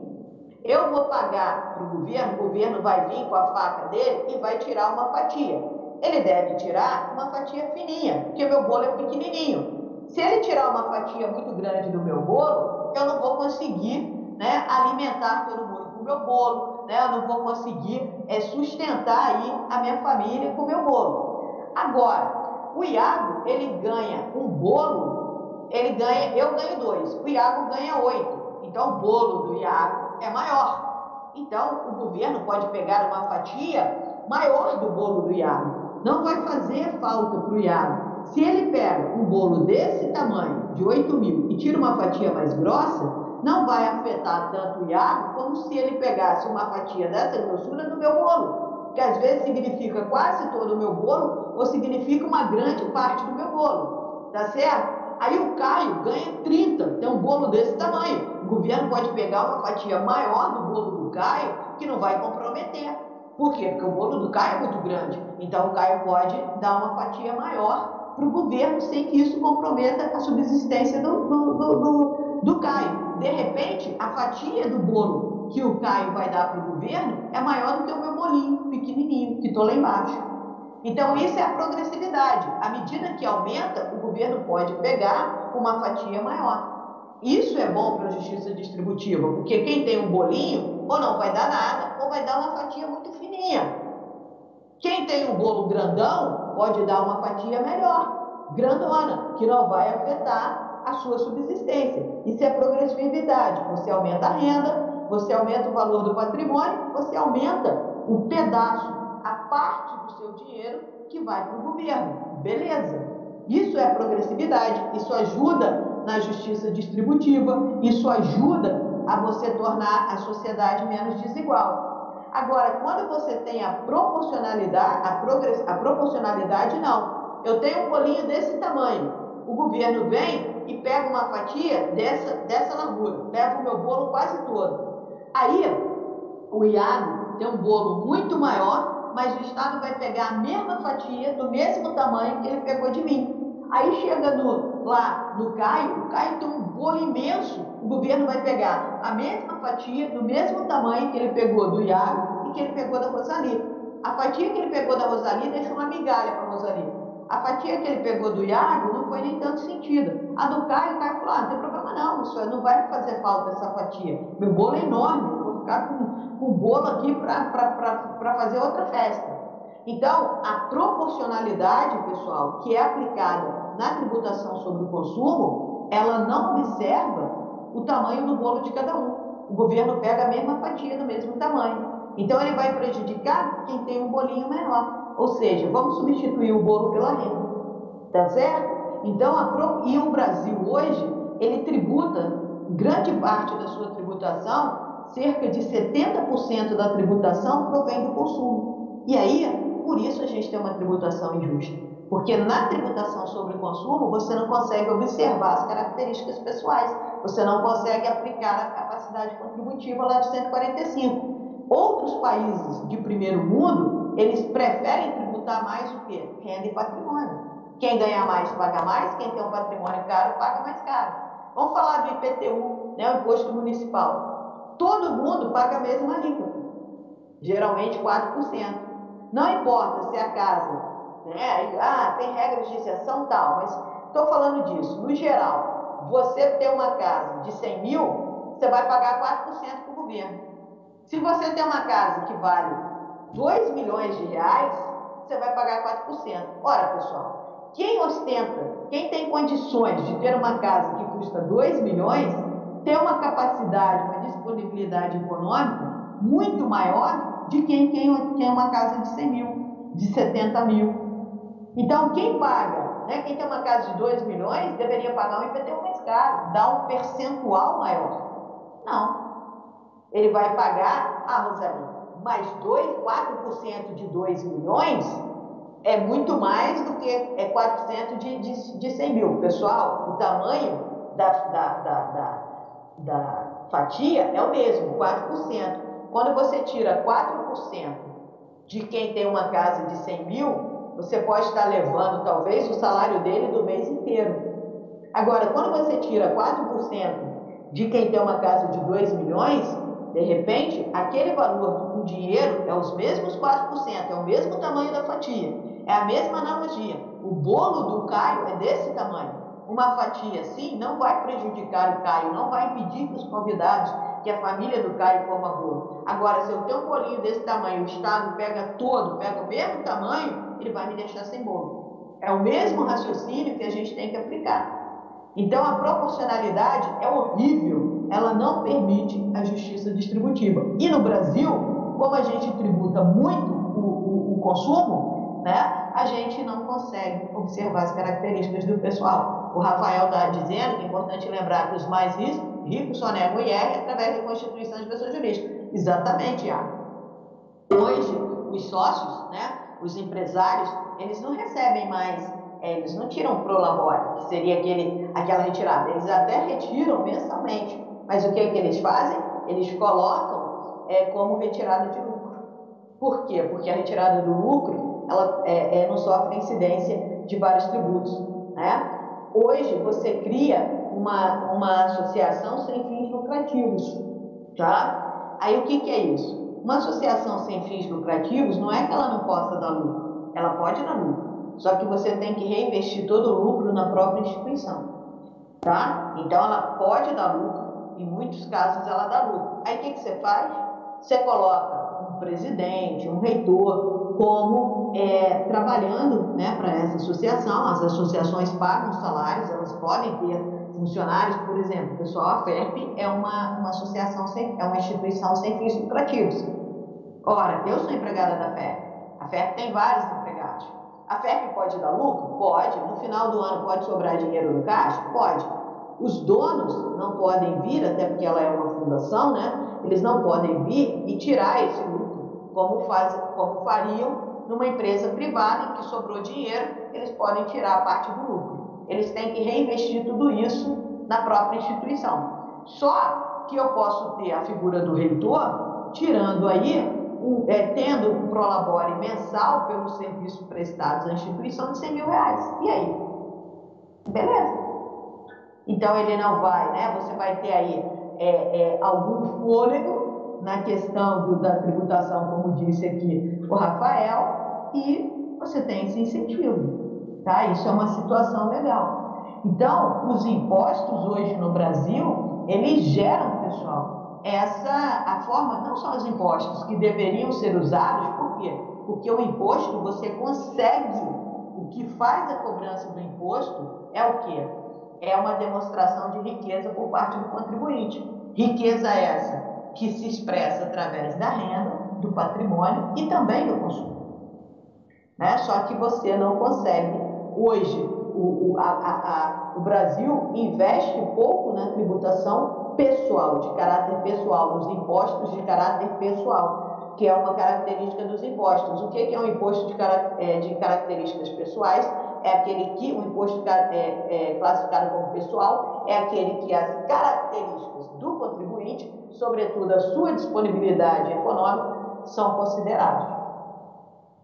Eu vou pagar para o governo, o governo vai vir com a faca dele e vai tirar uma fatia. Ele deve tirar uma fatia fininha, porque meu bolo é pequenininho. Se ele tirar uma fatia muito grande do meu bolo, eu não vou conseguir né, alimentar todo mundo com o meu bolo, né, eu não vou conseguir é, sustentar aí a minha família com o meu bolo. Agora, o Iago, ele ganha um bolo, ele ganha, eu ganho dois, o Iago ganha oito. Então, o bolo do Iago é maior. Então, o governo pode pegar uma fatia maior do bolo do Iago. Não vai fazer falta para o Iago. Se ele pega um bolo desse tamanho, de 8 mil, e tira uma fatia mais grossa, não vai afetar tanto o Iago como se ele pegasse uma fatia dessa grossura no meu bolo, que às vezes significa quase todo o meu bolo ou significa uma grande parte do meu bolo, tá certo? Aí o Caio ganha 30, tem um bolo desse tamanho. O governo pode pegar uma fatia maior do bolo do Caio que não vai comprometer. Por quê? Porque o bolo do Caio é muito grande. Então o Caio pode dar uma fatia maior para o governo sem que isso comprometa a subsistência do, do, do, do do Caio. De repente, a fatia do bolo que o Caio vai dar para o governo é maior do que o meu bolinho pequenininho, que estou lá embaixo. Então, isso é a progressividade. À medida que aumenta, o governo pode pegar uma fatia maior. Isso é bom para a justiça distributiva, porque quem tem um bolinho, ou não vai dar nada, ou vai dar uma fatia muito fininha. Quem tem um bolo grandão, pode dar uma fatia melhor. grandona, que não vai afetar a sua subsistência. Isso é progressividade. Você aumenta a renda, você aumenta o valor do patrimônio, você aumenta o pedaço, a parte do seu dinheiro que vai para o governo. Beleza. Isso é progressividade, isso ajuda na justiça distributiva, isso ajuda a você tornar a sociedade menos desigual. Agora, quando você tem a proporcionalidade, a, progress, a proporcionalidade não. Eu tenho um bolinho desse tamanho. O governo vem e pega uma fatia dessa, dessa largura, leva o meu bolo quase todo. Aí, o Iago tem um bolo muito maior, mas o Estado vai pegar a mesma fatia, do mesmo tamanho que ele pegou de mim. Aí chega no, lá no Caio, o Caio tem um bolo imenso, o governo vai pegar a mesma fatia, do mesmo tamanho que ele pegou do Iago e que ele pegou da Rosalie. A fatia que ele pegou da Rosalie deixou uma migalha para a Rosalie. A fatia que ele pegou do Iago não foi nem tanto sentido. A do Caio, o Caio falou: ah, não tem problema não, senhor, não vai fazer falta essa fatia. Meu bolo é enorme, vou ficar com, com o bolo aqui para fazer outra festa. Então, a proporcionalidade, pessoal, que é aplicada na tributação sobre o consumo, ela não observa o tamanho do bolo de cada um. O governo pega a mesma fatia do mesmo tamanho. Então, ele vai prejudicar quem tem um bolinho menor. Ou seja, vamos substituir o bolo pela renda. Tá certo? Então, a, e o Brasil hoje, ele tributa grande parte da sua tributação, cerca de 70% da tributação provém do consumo. E aí, por isso a gente tem uma tributação injusta. Porque na tributação sobre o consumo, você não consegue observar as características pessoais, você não consegue aplicar a capacidade contributiva lá de 145. Outros países de primeiro mundo, eles preferem tributar mais o quê? Renda e patrimônio. Quem ganha mais paga mais, quem tem um patrimônio caro paga mais caro. Vamos falar do IPTU, né, o imposto municipal. Todo mundo paga a mesma alíquota, geralmente 4%. Não importa se a casa, né, ah, tem regras de exceção tal, mas estou falando disso. No geral, você ter uma casa de 100 mil, você vai pagar 4% para o governo. Se você tem uma casa que vale 2 milhões de reais, você vai pagar 4%. Ora, pessoal, quem ostenta, quem tem condições de ter uma casa que custa 2 milhões, tem uma capacidade, uma disponibilidade econômica muito maior de quem tem uma casa de 100 mil, de 70 mil. Então, quem paga, né, quem tem uma casa de 2 milhões, deveria pagar um IPTU mais caro, dar um percentual maior. Não. Ele vai pagar, ah, Rosalie, mais 2, 4% de 2 milhões, é muito mais do que é 4% de, de, de 100 mil. Pessoal, o tamanho da, da, da, da, da fatia é o mesmo, 4%. Quando você tira 4% de quem tem uma casa de 100 mil, você pode estar levando talvez o salário dele do mês inteiro. Agora, quando você tira 4% de quem tem uma casa de 2 milhões, de repente, aquele valor do dinheiro é os mesmos 4%, é o mesmo tamanho da fatia. É a mesma analogia. O bolo do Caio é desse tamanho. Uma fatia assim não vai prejudicar o Caio, não vai impedir que os convidados, que a família do Caio coma bolo. Agora, se eu tenho um bolinho desse tamanho, o Estado pega todo, pega o mesmo tamanho, ele vai me deixar sem bolo. É o mesmo raciocínio que a gente tem que aplicar. Então, a proporcionalidade é horrível, ela não permite a justiça distributiva. E no Brasil, como a gente tributa muito o, o, o consumo, né, a gente não consegue observar as características do pessoal. O Rafael está dizendo que é importante lembrar que os mais ricos só negam IR através da constituição de pessoa jurídica. Exatamente, Iago. Hoje, os sócios, né, os empresários, eles não recebem mais, é, eles não tiram pro labore, que seria aquele, aquela retirada. Eles até retiram mensalmente. Mas o que, é que eles fazem? Eles colocam é, como retirada de lucro. Por quê? Porque a retirada do lucro ela é, é, não sofre incidência de vários tributos. Né? Hoje você cria uma, uma associação sem fins lucrativos. Tá? Aí o que, que é isso? Uma associação sem fins lucrativos não é que ela não possa dar lucro, ela pode dar lucro, só que você tem que reinvestir todo o lucro na própria instituição. Tá? Então ela pode dar lucro, em muitos casos ela dá lucro. Aí o que, que você faz? Você coloca um presidente, um reitor, como é, trabalhando né, para essa associação. As associações pagam salários, elas podem ter funcionários, por exemplo, pessoal, a FERP é uma, uma associação, sem, é uma instituição sem fins lucrativos. Ora, eu sou empregada da FERP, a FERP tem vários empregados. A FERP pode dar lucro? Pode. No final do ano pode sobrar dinheiro no caixa? Pode. Os donos não podem vir, até porque ela é uma fundação, né? Eles não podem vir e tirar esse lucro, como, faz, como fariam numa empresa privada em que sobrou dinheiro, eles podem tirar parte do lucro. Eles têm que reinvestir tudo isso na própria instituição. Só que eu posso ter a figura do reitor, tirando aí um, é, tendo um prolabore mensal pelo serviço prestado à instituição de 100 mil reais. E aí? Beleza. Então ele não vai, né? Você vai ter aí é, é, algum fôlego na questão do, da tributação, como disse aqui o Rafael, e você tem esse incentivo. Tá? Isso é uma situação legal. Então, os impostos hoje no Brasil, eles geram, pessoal, essa a forma, não só os impostos que deveriam ser usados, por quê? Porque o imposto você consegue, o que faz a cobrança do imposto é o quê? É uma demonstração de riqueza por parte do contribuinte. Riqueza essa que se expressa através da renda, do patrimônio e também do consumo. Né? Só que você não consegue, hoje, o, o, a, a, a, o Brasil investe pouco na tributação pessoal, de caráter pessoal, nos impostos de caráter pessoal, que é uma característica dos impostos. O que é um imposto de, é, de características pessoais? É aquele que, o imposto é, é, classificado como pessoal, é aquele que as características do contribuinte, sobretudo a sua disponibilidade econômica, são considerados.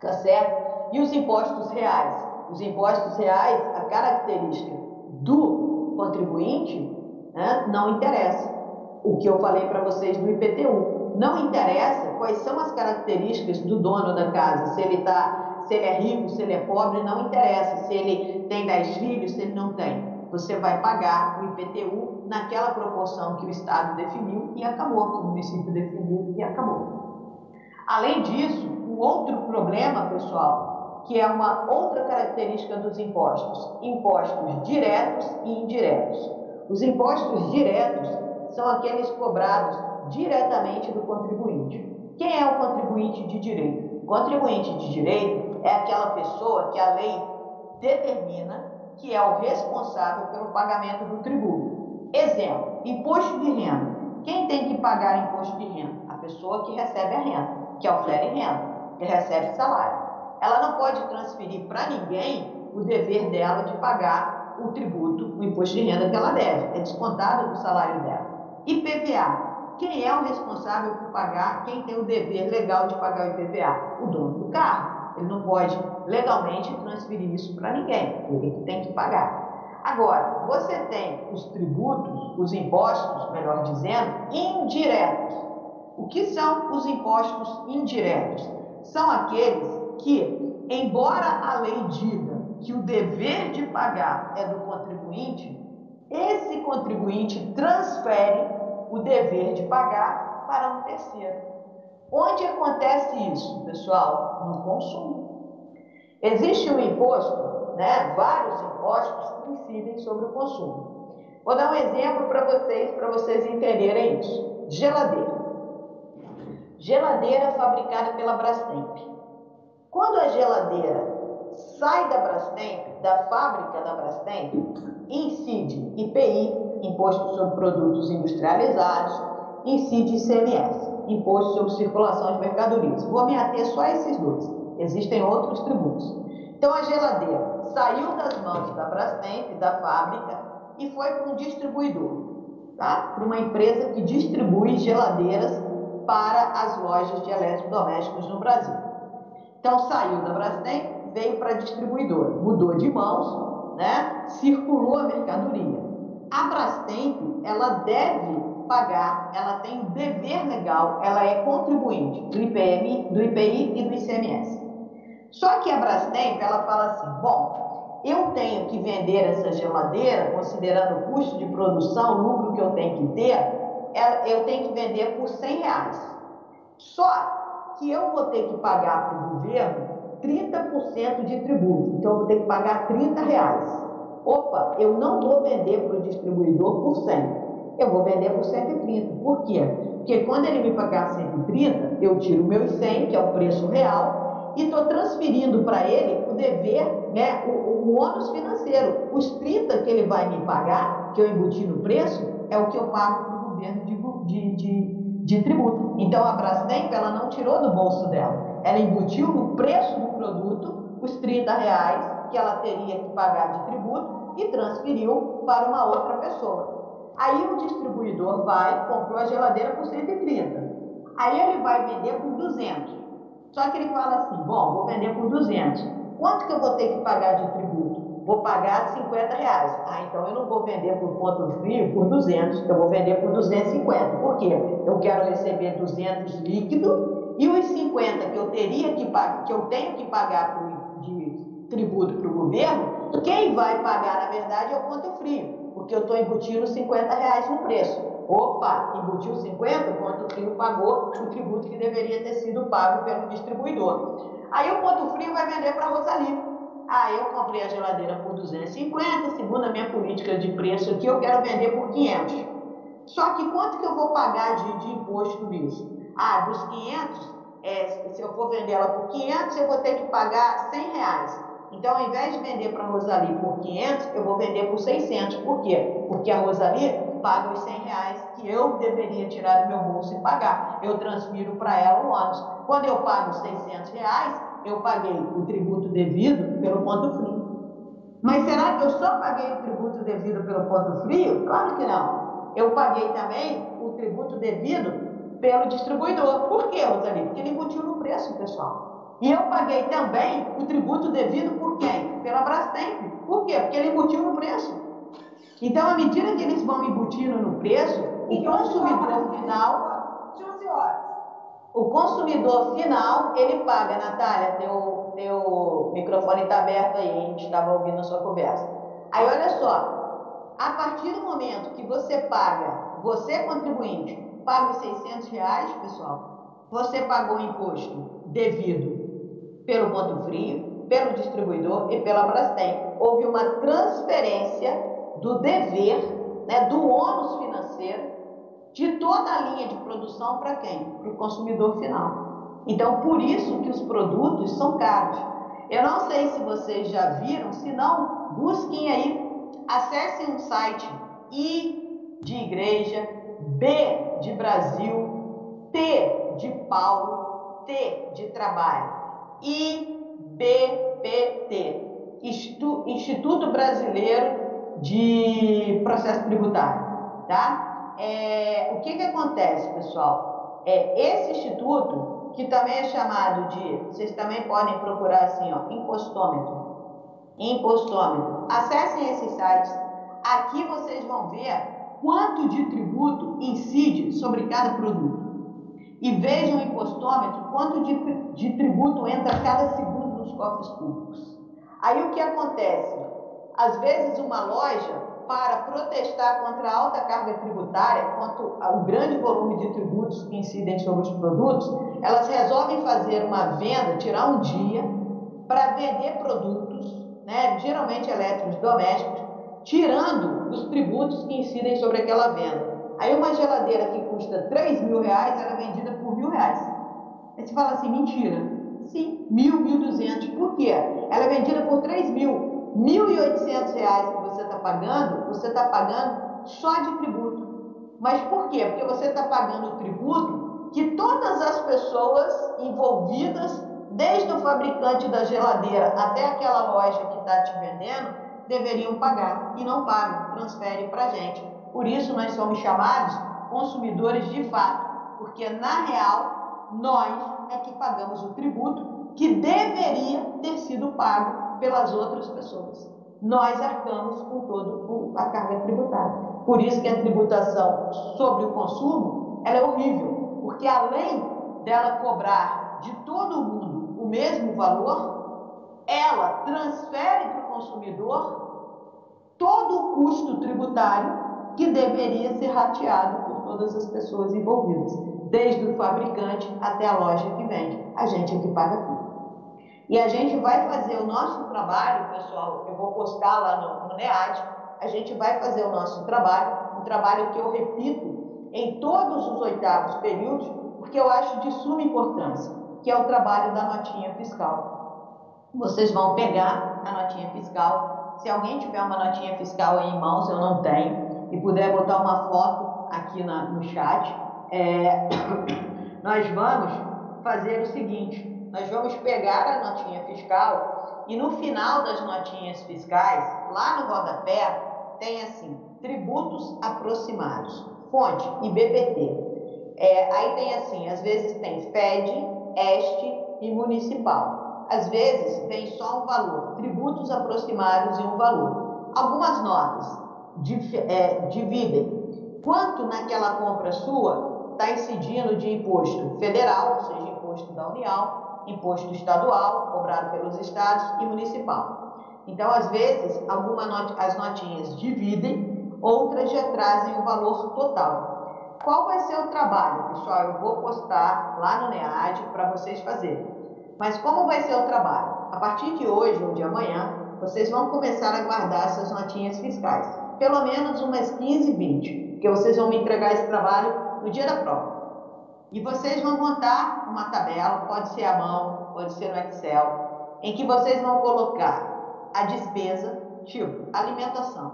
Tá certo? E os impostos reais? Os impostos reais, a característica do contribuinte né? não interessa. O que eu falei para vocês do IPTU. Não interessa quais são as características do dono da casa, se ele tá, se ele é rico, se ele é pobre, não interessa, se ele tem 10 filhos, se ele não tem. Você vai pagar o IPTU naquela proporção que o Estado definiu e acabou, que o município definiu e acabou. Além disso, um outro problema, pessoal, que é uma outra característica dos impostos, impostos diretos e indiretos. Os impostos diretos são aqueles cobrados diretamente do contribuinte. Quem é o contribuinte de direito? O contribuinte de direito é aquela pessoa que a lei determina que é o responsável pelo pagamento do tributo. Exemplo: imposto de renda. Quem tem que pagar imposto de renda? A pessoa que recebe a renda, que ofere renda, que recebe salário. Ela não pode transferir para ninguém o dever dela de pagar o tributo, o imposto de renda que ela deve, é descontado do salário dela. IPVA. Quem é o responsável por pagar, quem tem o dever legal de pagar o IPVA? O dono do carro. Ele não pode legalmente transferir isso para ninguém, ele que tem que pagar. Agora, você tem os tributos, os impostos, melhor dizendo, indiretos. O que são os impostos indiretos? São aqueles que, embora a lei diga que o dever de pagar é do contribuinte, esse contribuinte transfere o dever de pagar para um terceiro. Onde acontece isso, pessoal? No consumo. Existe um imposto, né? vários impostos que incidem sobre o consumo. Vou dar um exemplo para vocês, para vocês entenderem isso. Geladeira. Geladeira fabricada pela Brastemp. Quando a geladeira sai da Brastemp, da fábrica da Brastemp, incide IPI, Imposto sobre Produtos Industrializados, incide ICMS, Imposto sobre Circulação de Mercadorias. Vou me ater só a esses dois. Existem outros tributos. Então a geladeira saiu das mãos da Brastemp, da fábrica, e foi para um distribuidor, tá? para uma empresa que distribui geladeiras para as lojas de eletrodomésticos no Brasil. Então saiu da Brastemp, veio para a distribuidora, mudou de mãos, né? circulou a mercadoria. A Brastemp, ela deve pagar, ela tem um dever legal, ela é contribuinte do IPM, do IPI e do ICMS. Só que a Brastemp, ela fala assim, bom, eu tenho que vender essa geladeira, considerando o custo de produção, o lucro que eu tenho que ter, eu tenho que vender por 100 reais. Só que eu vou ter que pagar para o governo 30% de tributo. Então, eu vou ter que pagar 30 reais. Opa, eu não vou vender para o distribuidor por 100. Eu vou vender por 130. Por quê? Porque quando ele me pagar 130, eu tiro meus 100, que é o preço real, e estou transferindo para ele o dever, né, o, o ônus financeiro. Os 30 que ele vai me pagar, que eu embuti no preço, é o que eu pago para o governo de, de, de, de tributo. Então, a Brastemp, ela não tirou do bolso dela. Ela embutiu no preço do produto os 30 reais que ela teria que pagar de tributo e transferiu para uma outra pessoa. Aí o distribuidor vai, comprou a geladeira por 130. Aí ele vai vender por 200. Só que ele fala assim: bom, vou vender por 200. Quanto que eu vou ter que pagar de tributo? Vou pagar 50 reais. Ah, então eu não vou vender por ponto frio por 200, eu vou vender por 250. Por quê? Eu quero receber 200 líquido e os 50 que eu teria que que eu tenho que pagar por, de tributo para o governo, quem vai pagar, na verdade, é o ponto frio, porque eu estou embutindo 50 reais no preço. Opa, embutiu 50, o ponto frio pagou o tributo que deveria ter sido pago pelo distribuidor. Aí o ponto frio vai vender para a Rosalie. Ah, eu comprei a geladeira por 250, segundo a minha política de preço aqui, eu quero vender por 500. Só que quanto que eu vou pagar de, de imposto nisso? Ah, dos 500, é, se eu for vender ela por 500, eu vou ter que pagar 100 reais. Então, ao invés de vender para a Rosalie por 500, eu vou vender por 600. Por quê? Porque a Rosalie paga os 100 reais que eu deveria tirar do meu bolso e pagar. Eu transfiro para ela o ônus. Quando eu pago 600 reais, eu paguei o tributo devido pelo ponto frio. Mas será que eu só paguei o tributo devido pelo ponto frio? Claro que não. Eu paguei também o tributo devido pelo distribuidor. Por quê, Rosalie? Porque ele embutiu no preço, pessoal. E eu paguei também o tributo devido por quem? Pela Brastemp. Por quê? Porque ele embutiu no preço. Então, à medida que eles vão embutindo no preço, o consumidor final. 11 horas. O consumidor final, ele paga, Natália, teu, teu microfone está aberto aí, a gente estava ouvindo a sua conversa. Aí olha só, a partir do momento que você paga, você contribuinte, paga os 600 reais, pessoal, você pagou o imposto devido pelo ponto frio, pelo distribuidor e pela Brastemp. Houve uma transferência do dever, né, do ônus financeiro de toda a linha de produção para quem? Para o consumidor final. Então, por isso que os produtos são caros. Eu não sei se vocês já viram, se não, busquem aí, acessem um site I de igreja, B de Brasil, T de Paulo, T de trabalho, IBPT, Instituto Brasileiro de Processo Tributário, tá? é, o que, que acontece, pessoal? É, esse instituto, que também é chamado de, vocês também podem procurar assim, ó, impostômetro. Impostômetro. Acessem esses sites. Aqui vocês vão ver quanto de tributo incide sobre cada produto. E vejam o impostômetro, quanto de, de tributo entra cada segundo nos cofres públicos. Aí o que acontece? Às vezes uma loja para protestar contra a alta carga tributária, quanto ao grande volume de tributos que incidem sobre os produtos, elas resolvem fazer uma venda, tirar um dia, para vender produtos, né, geralmente elétricos domésticos, tirando os tributos que incidem sobre aquela venda. Aí uma geladeira que custa 3 mil reais, ela é vendida por mil reais. Aí você fala assim, mentira. Sim, mil, mil duzentos. Por quê? Ela é vendida por 3 mil. 1.800 reais que você está pagando, você está pagando só de tributo. Mas por quê? Porque você está pagando o tributo que todas as pessoas envolvidas, desde o fabricante da geladeira até aquela loja que está te vendendo, deveriam pagar e não pagam, transferem para a gente. Por isso nós somos chamados consumidores de fato, porque na real nós é que pagamos o tributo que deveria ter sido pago pelas outras pessoas. Nós arcamos com toda a carga tributária. Por isso que a tributação sobre o consumo ela é horrível, porque além dela cobrar de todo mundo o mesmo valor, ela transfere para o consumidor todo o custo tributário que deveria ser rateado por todas as pessoas envolvidas. desde o fabricante até a loja que vende. A gente é que paga tudo. E a gente vai fazer o nosso trabalho, pessoal, eu vou postar lá no, no NEAD, a gente vai fazer o nosso trabalho, um trabalho que eu repito em todos os oitavos períodos, porque eu acho de suma importância, que é o trabalho da notinha fiscal. Vocês vão pegar a notinha fiscal. Se alguém tiver uma notinha fiscal aí em mãos, eu não tenho, e puder botar uma foto aqui na, no chat, é, <coughs> nós vamos fazer o seguinte: nós vamos pegar a notinha fiscal e no final das notinhas fiscais, lá no rodapé, tem assim, tributos aproximados, fonte IBPT. É, aí tem assim, às vezes tem FED, ESTE e municipal. Às vezes vem só um valor, tributos aproximados e um valor. Algumas notas dividem quanto naquela compra sua está incidindo de imposto federal, ou seja, imposto da União, imposto estadual, cobrado pelos estados e municipal. Então, às vezes, algumas not as notinhas dividem, outras já trazem o valor total. Qual vai ser o trabalho, pessoal? Eu vou postar lá no NEAD para vocês fazerem. Mas como vai ser o trabalho? A partir de hoje ou de amanhã, vocês vão começar a guardar essas notinhas fiscais. Pelo menos umas 15, 20, porque vocês vão me entregar esse trabalho no dia da prova. E vocês vão montar uma tabela, pode ser à mão, pode ser no Excel, em que vocês vão colocar a despesa, tipo alimentação.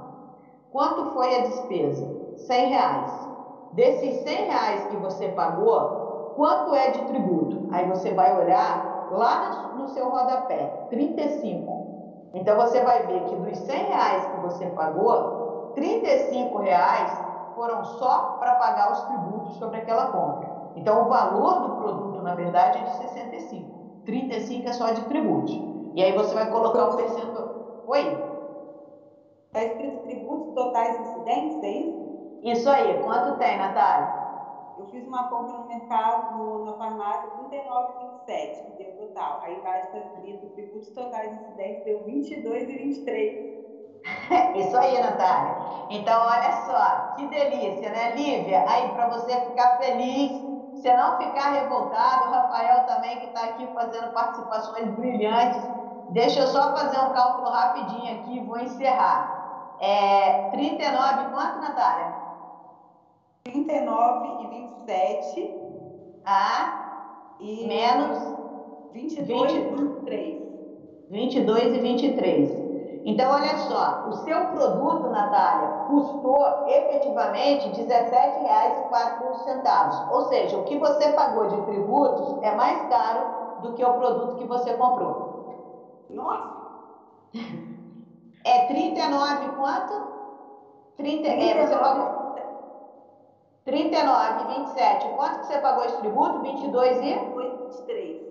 Quanto foi a despesa? 100 reais. Desses 100 reais que você pagou, quanto é de tributo? Aí você vai olhar lá no seu rodapé, 35. Então você vai ver que dos 100 reais que você pagou, 35 reais foram só para pagar os tributos sobre aquela compra. Então o valor do produto, na verdade, é de 65. 35 é só de tributos. E aí você vai colocar o percentual. Oi? Está escrito tributos totais incidentes, é isso? Isso aí. Quanto tem, Natália? Eu fiz uma compra no mercado, na farmácia, 39,27, que deu total. Aí embaixo está escrito tributos totais incidentes, deu 22,23. <laughs> Isso aí, Natália. Então, olha só, que delícia, né, Lívia? Aí, para você ficar feliz, você não ficar revoltado, o Rafael também, que está aqui fazendo participações brilhantes Deixa eu só fazer um cálculo rapidinho aqui e vou encerrar. É, 39, quanto, Natália? 39 e 27. Ah, e menos 22 20, e 23. 22 e 23. Então, olha só, o seu produto, Natália, custou efetivamente R$ 17,04. Ou seja, o que você pagou de tributos é mais caro do que o produto que você comprou. Nossa! É 39 quanto? 30, 39. É, você pagou 39, 27. Quanto que você pagou esse tributo? 22 e? 23.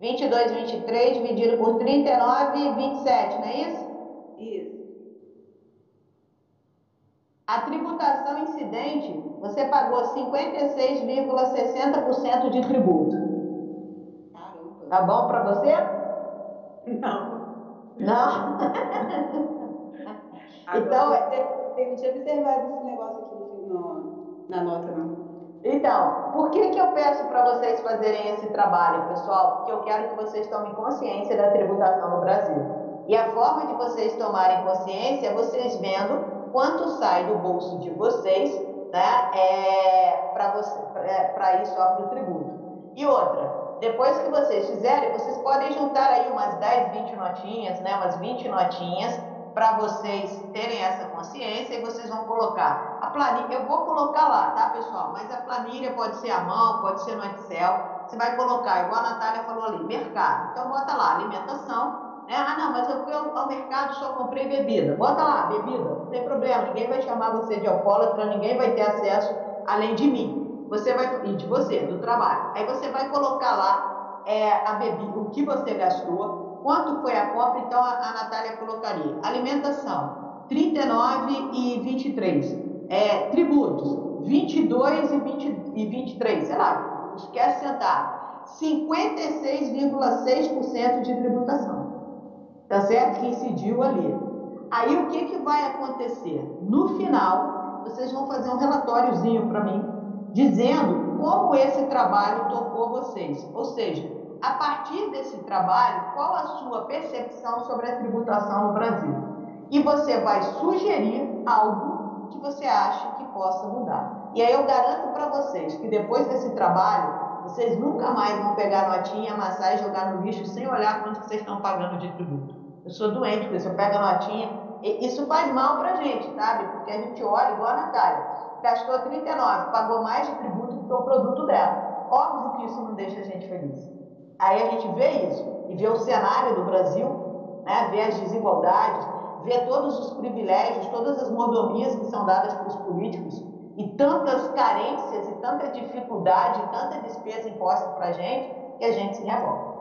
22, 23 dividido por 39 e 27, não é isso? Isso. A tributação incidente, você pagou 56,60% de tributo. Caramba. Tá bom para você? Não. Não? <laughs> então, eu não tinha observado esse negócio aqui no, na nota, não. Então, por que, que eu peço para vocês fazerem esse trabalho, pessoal? Porque eu quero que vocês tomem consciência da tributação no Brasil. E a forma de vocês tomarem consciência é vocês vendo quanto sai do bolso de vocês né, é, para é, ir só para o tributo. E outra, depois que vocês fizerem, vocês podem juntar aí umas 10, 20 notinhas, né, umas 20 notinhas, para vocês terem essa consciência e vocês vão colocar a planilha. Eu vou colocar lá, tá, pessoal? Mas a planilha pode ser à mão, pode ser no Excel. Você vai colocar, igual a Natália falou ali, mercado. Então, bota lá, alimentação. Né? Ah, não, mas eu fui ao, ao mercado só comprei bebida. Bota lá, bebida. Não tem problema, ninguém vai chamar você de alcoólatra, ninguém vai ter acesso além de mim você vai e de você, do trabalho. Aí você vai colocar lá é, a bebida, o que você gastou, quanto foi a compra, então a, a Natália colocaria. Alimentação, 39 e 23. É, tributos, 22 e, 20, e 23, sei lá, esquece sentar. 56,6% de tributação. Tá certo? Que incidiu ali. Aí o que, que vai acontecer? No final, vocês vão fazer um relatóriozinho para mim dizendo como esse trabalho tocou vocês. Ou seja, a partir desse trabalho, qual a sua percepção sobre a tributação no Brasil? E você vai sugerir algo que você acha que possa mudar. E aí eu garanto para vocês que depois desse trabalho, vocês nunca mais vão pegar notinha, amassar e jogar no lixo sem olhar quanto vocês estão pagando de tributo. Eu sou doente isso, eu pego a notinha, isso faz mal para a gente, sabe? Porque a gente olha, igual a Natália, gastou 39, pagou mais de tributo do que o produto dela. Óbvio que isso não deixa a gente feliz. Aí a gente vê isso e vê o cenário do Brasil, né? vê as desigualdades, vê todos os privilégios, todas as mordomias que são dadas para os políticos e tantas carências e tanta dificuldade, tanta despesa imposta para a gente, que a gente se revolta.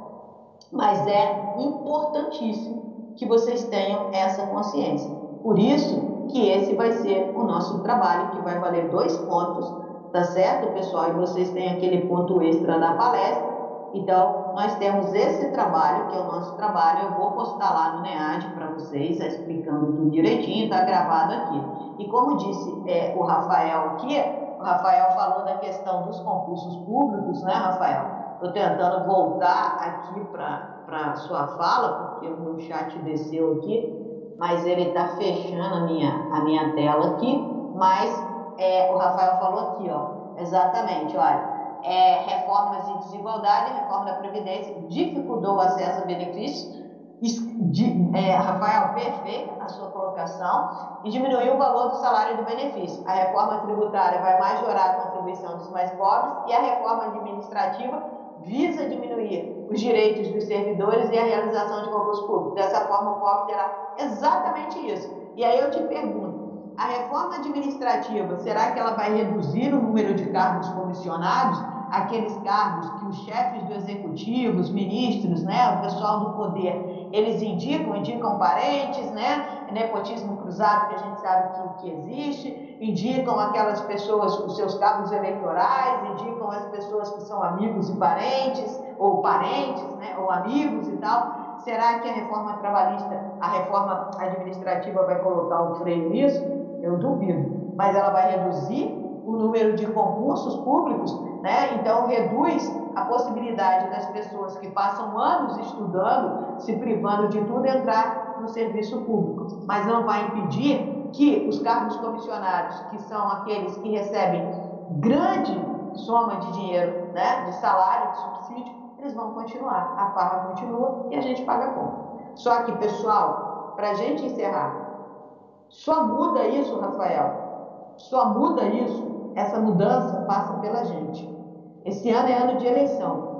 Mas é importantíssimo que vocês tenham essa consciência. Por isso que esse vai ser o nosso trabalho, que vai valer dois pontos, tá certo, pessoal? E vocês têm aquele ponto extra da palestra. Então, nós temos esse trabalho, que é o nosso trabalho, eu vou postar lá no NEAD para vocês, explicando tudo direitinho, está gravado aqui. E como disse é, o Rafael aqui, o Rafael falou da questão dos concursos públicos, né, Rafael? Estou tentando voltar aqui para a sua fala, porque o chat desceu aqui, mas ele está fechando a minha, a minha tela aqui, mas é, o Rafael falou aqui, ó, exatamente, olha, é, reformas de desigualdade, reforma da Previdência, dificultou o acesso a benefícios. De, é, Rafael, perfeita a sua colocação, e diminuiu o valor do salário do benefício. A reforma tributária vai majorar a contribuição dos mais pobres e a reforma administrativa visa diminuir os direitos dos servidores e a realização de concursos públicos. Dessa forma, o pobre terá exatamente isso. E aí eu te pergunto, a reforma administrativa, será que ela vai reduzir o número de cargos comissionados? aqueles cargos que os chefes do executivo, os ministros, né, o pessoal do poder, eles indicam, indicam parentes, né, nepotismo cruzado que a gente sabe que, que existe, indicam aquelas pessoas, os seus cargos eleitorais, indicam as pessoas que são amigos e parentes, ou parentes, né, ou amigos e tal. Será que a reforma trabalhista, a reforma administrativa vai colocar um freio nisso? Eu duvido. Mas ela vai reduzir o número de concursos públicos né? Então, reduz a possibilidade das pessoas que passam anos estudando, se privando de tudo, entrar no serviço público. Mas não vai impedir que os cargos comissionados, que são aqueles que recebem grande soma de dinheiro, né, de salário, de subsídio, eles vão continuar. A farra continua e a gente paga a conta. Só que, pessoal, para a gente encerrar, só muda isso, Rafael, só muda isso essa mudança passa pela gente. Esse ano é ano de eleição.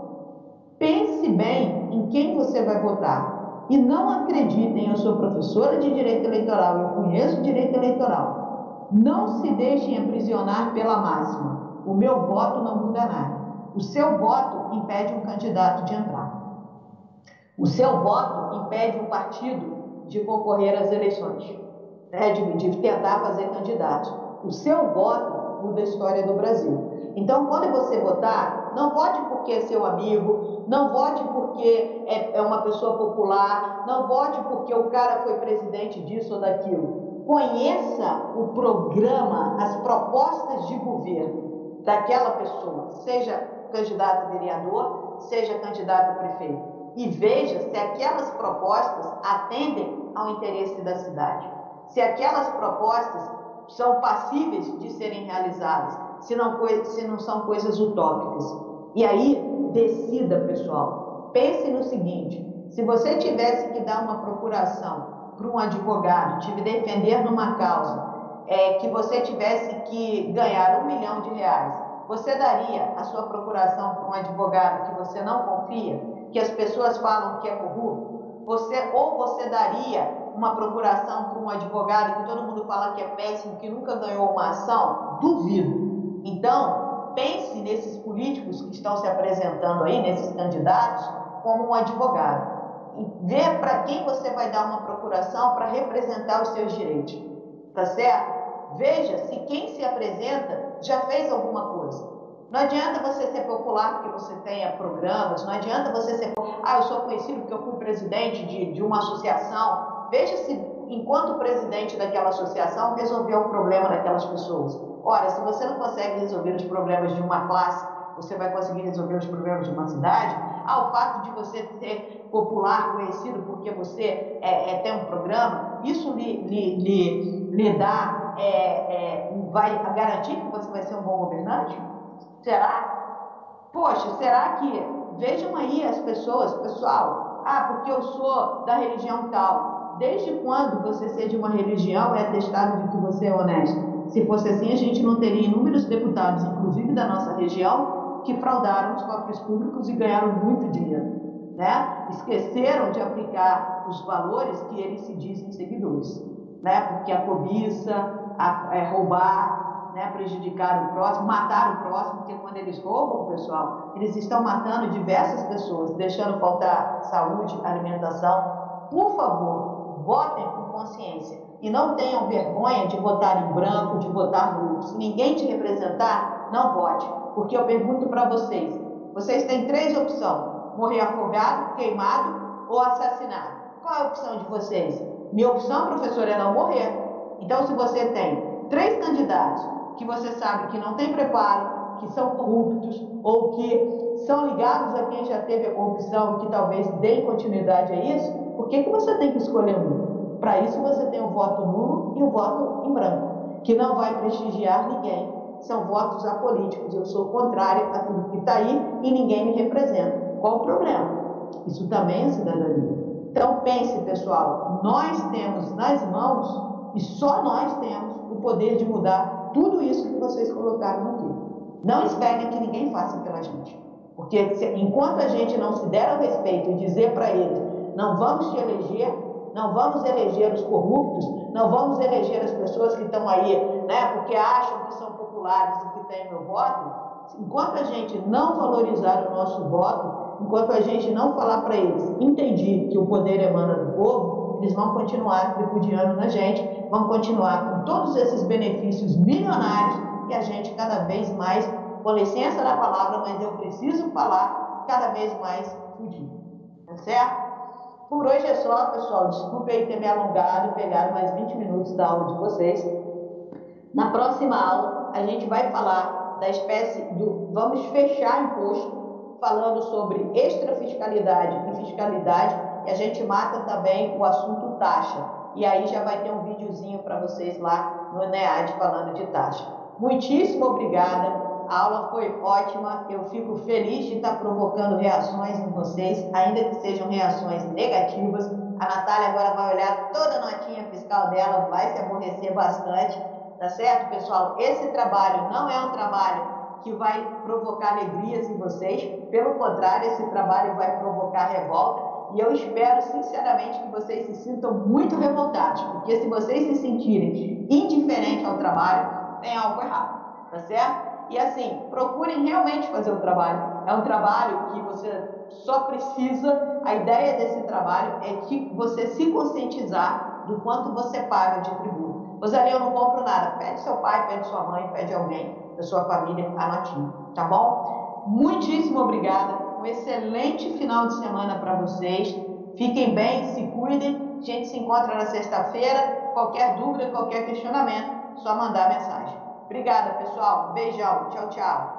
Pense bem em quem você vai votar e não acreditem, eu sou professora de direito eleitoral, eu conheço direito eleitoral. Não se deixem aprisionar pela máxima. O meu voto não muda nada. O seu voto impede um candidato de entrar. O seu voto impede um partido de concorrer às eleições, né? de, de tentar fazer candidato. O seu voto muda a história do Brasil. Então, quando você votar, não vote porque é seu amigo, não vote porque é, é uma pessoa popular, não vote porque o cara foi presidente disso ou daquilo. Conheça o programa, as propostas de governo daquela pessoa, seja candidato a vereador, seja candidato a prefeito, e veja se aquelas propostas atendem ao interesse da cidade. Se aquelas propostas são passíveis de serem realizadas, se não, se não são coisas utópicas. E aí, decida, pessoal. Pense no seguinte: se você tivesse que dar uma procuração para um advogado, te defender numa causa, é, que você tivesse que ganhar um milhão de reais, você daria a sua procuração para um advogado que você não confia, que as pessoas falam que é corrupto? Você ou você daria uma procuração para um advogado que todo mundo fala que é péssimo, que nunca ganhou uma ação? Duvido. Então, pense nesses políticos que estão se apresentando aí, nesses candidatos, como um advogado. E vê para quem você vai dar uma procuração para representar os seus direitos. Tá certo? Veja se quem se apresenta já fez alguma coisa. Não adianta você ser popular porque você tenha programas, não adianta você ser. Ah, eu sou conhecido porque eu fui presidente de, de uma associação. Veja se, enquanto presidente daquela associação, resolveu o problema daquelas pessoas. Ora, se você não consegue resolver os problemas de uma classe, você vai conseguir resolver os problemas de uma cidade? Ah, o fato de você ser popular, conhecido porque você é, é, tem um programa, isso lhe, lhe, lhe, lhe dá, é, é vai garantir que você vai ser um bom governante? Será? Poxa, será que, vejam aí as pessoas, pessoal, ah, porque eu sou da religião tal. Desde quando você ser de uma religião é atestado de que você é honesto? Se fosse assim, a gente não teria inúmeros deputados, inclusive da nossa região, que fraudaram os cofres públicos e ganharam muito dinheiro. Né? Esqueceram de aplicar os valores que eles se dizem seguidores. Né? Porque a cobiça, a, é, roubar, né? prejudicar o próximo, matar o próximo, porque quando eles roubam, pessoal, eles estão matando diversas pessoas, deixando faltar saúde, alimentação. Por favor, votem com consciência e não tenham vergonha de votar em branco, de votar nulo. Se ninguém te representar, não vote. Porque eu pergunto para vocês: vocês têm três opções: morrer afogado, queimado ou assassinado. Qual é a opção de vocês? Minha opção, professor, é não morrer. Então, se você tem três candidatos que você sabe que não tem preparo, que são corruptos ou que são ligados a quem já teve a corrupção que talvez deem continuidade a isso, por que, que você tem que escolher um? Para isso você tem o voto nulo e o voto em branco, que não vai prestigiar ninguém. São votos apolíticos. Eu sou contrário a tudo que está aí e ninguém me representa. Qual o problema? Isso também é cidadania. Então pense, pessoal, nós temos nas mãos e só nós temos o poder de mudar tudo isso que vocês colocaram aqui. Não esperem que ninguém faça pela gente. Porque se, enquanto a gente não se der o respeito e dizer para eles, não vamos te eleger, não vamos eleger os corruptos, não vamos eleger as pessoas que estão aí, né, porque acham que são populares e que têm meu voto. Enquanto a gente não valorizar o nosso voto, enquanto a gente não falar para eles, entendi que o poder emana do povo, eles vão continuar tripudiando na gente, vão continuar com todos esses benefícios milionários e a gente cada vez mais, com licença da palavra, mas eu preciso falar, cada vez mais fudido. Tá certo? Por hoje é só, pessoal. Desculpe aí ter me alongado pegado mais 20 minutos da aula de vocês. Na próxima aula, a gente vai falar da espécie do. Vamos fechar imposto, falando sobre extrafiscalidade e fiscalidade, e a gente mata também o assunto taxa. E aí já vai ter um videozinho para vocês lá no NEAD falando de taxa. Muitíssimo obrigada. A aula foi ótima, eu fico feliz de estar provocando reações em vocês, ainda que sejam reações negativas. A Natália agora vai olhar toda a notinha fiscal dela, vai se aborrecer bastante, tá certo, pessoal? Esse trabalho não é um trabalho que vai provocar alegrias em vocês, pelo contrário, esse trabalho vai provocar revolta. E eu espero sinceramente que vocês se sintam muito revoltados, porque se vocês se sentirem indiferentes ao trabalho, tem algo errado, tá certo? E assim, procurem realmente fazer o trabalho. É um trabalho que você só precisa, a ideia desse trabalho é que você se conscientizar do quanto você paga de tributo. Rosali, eu não compro nada. Pede seu pai, pede sua mãe, pede alguém da sua família a notinha, tá bom? Muitíssimo obrigada. Um excelente final de semana para vocês. Fiquem bem, se cuidem. A gente se encontra na sexta-feira. Qualquer dúvida, qualquer questionamento, só mandar mensagem. Obrigada, pessoal. Beijão. Tchau, tchau.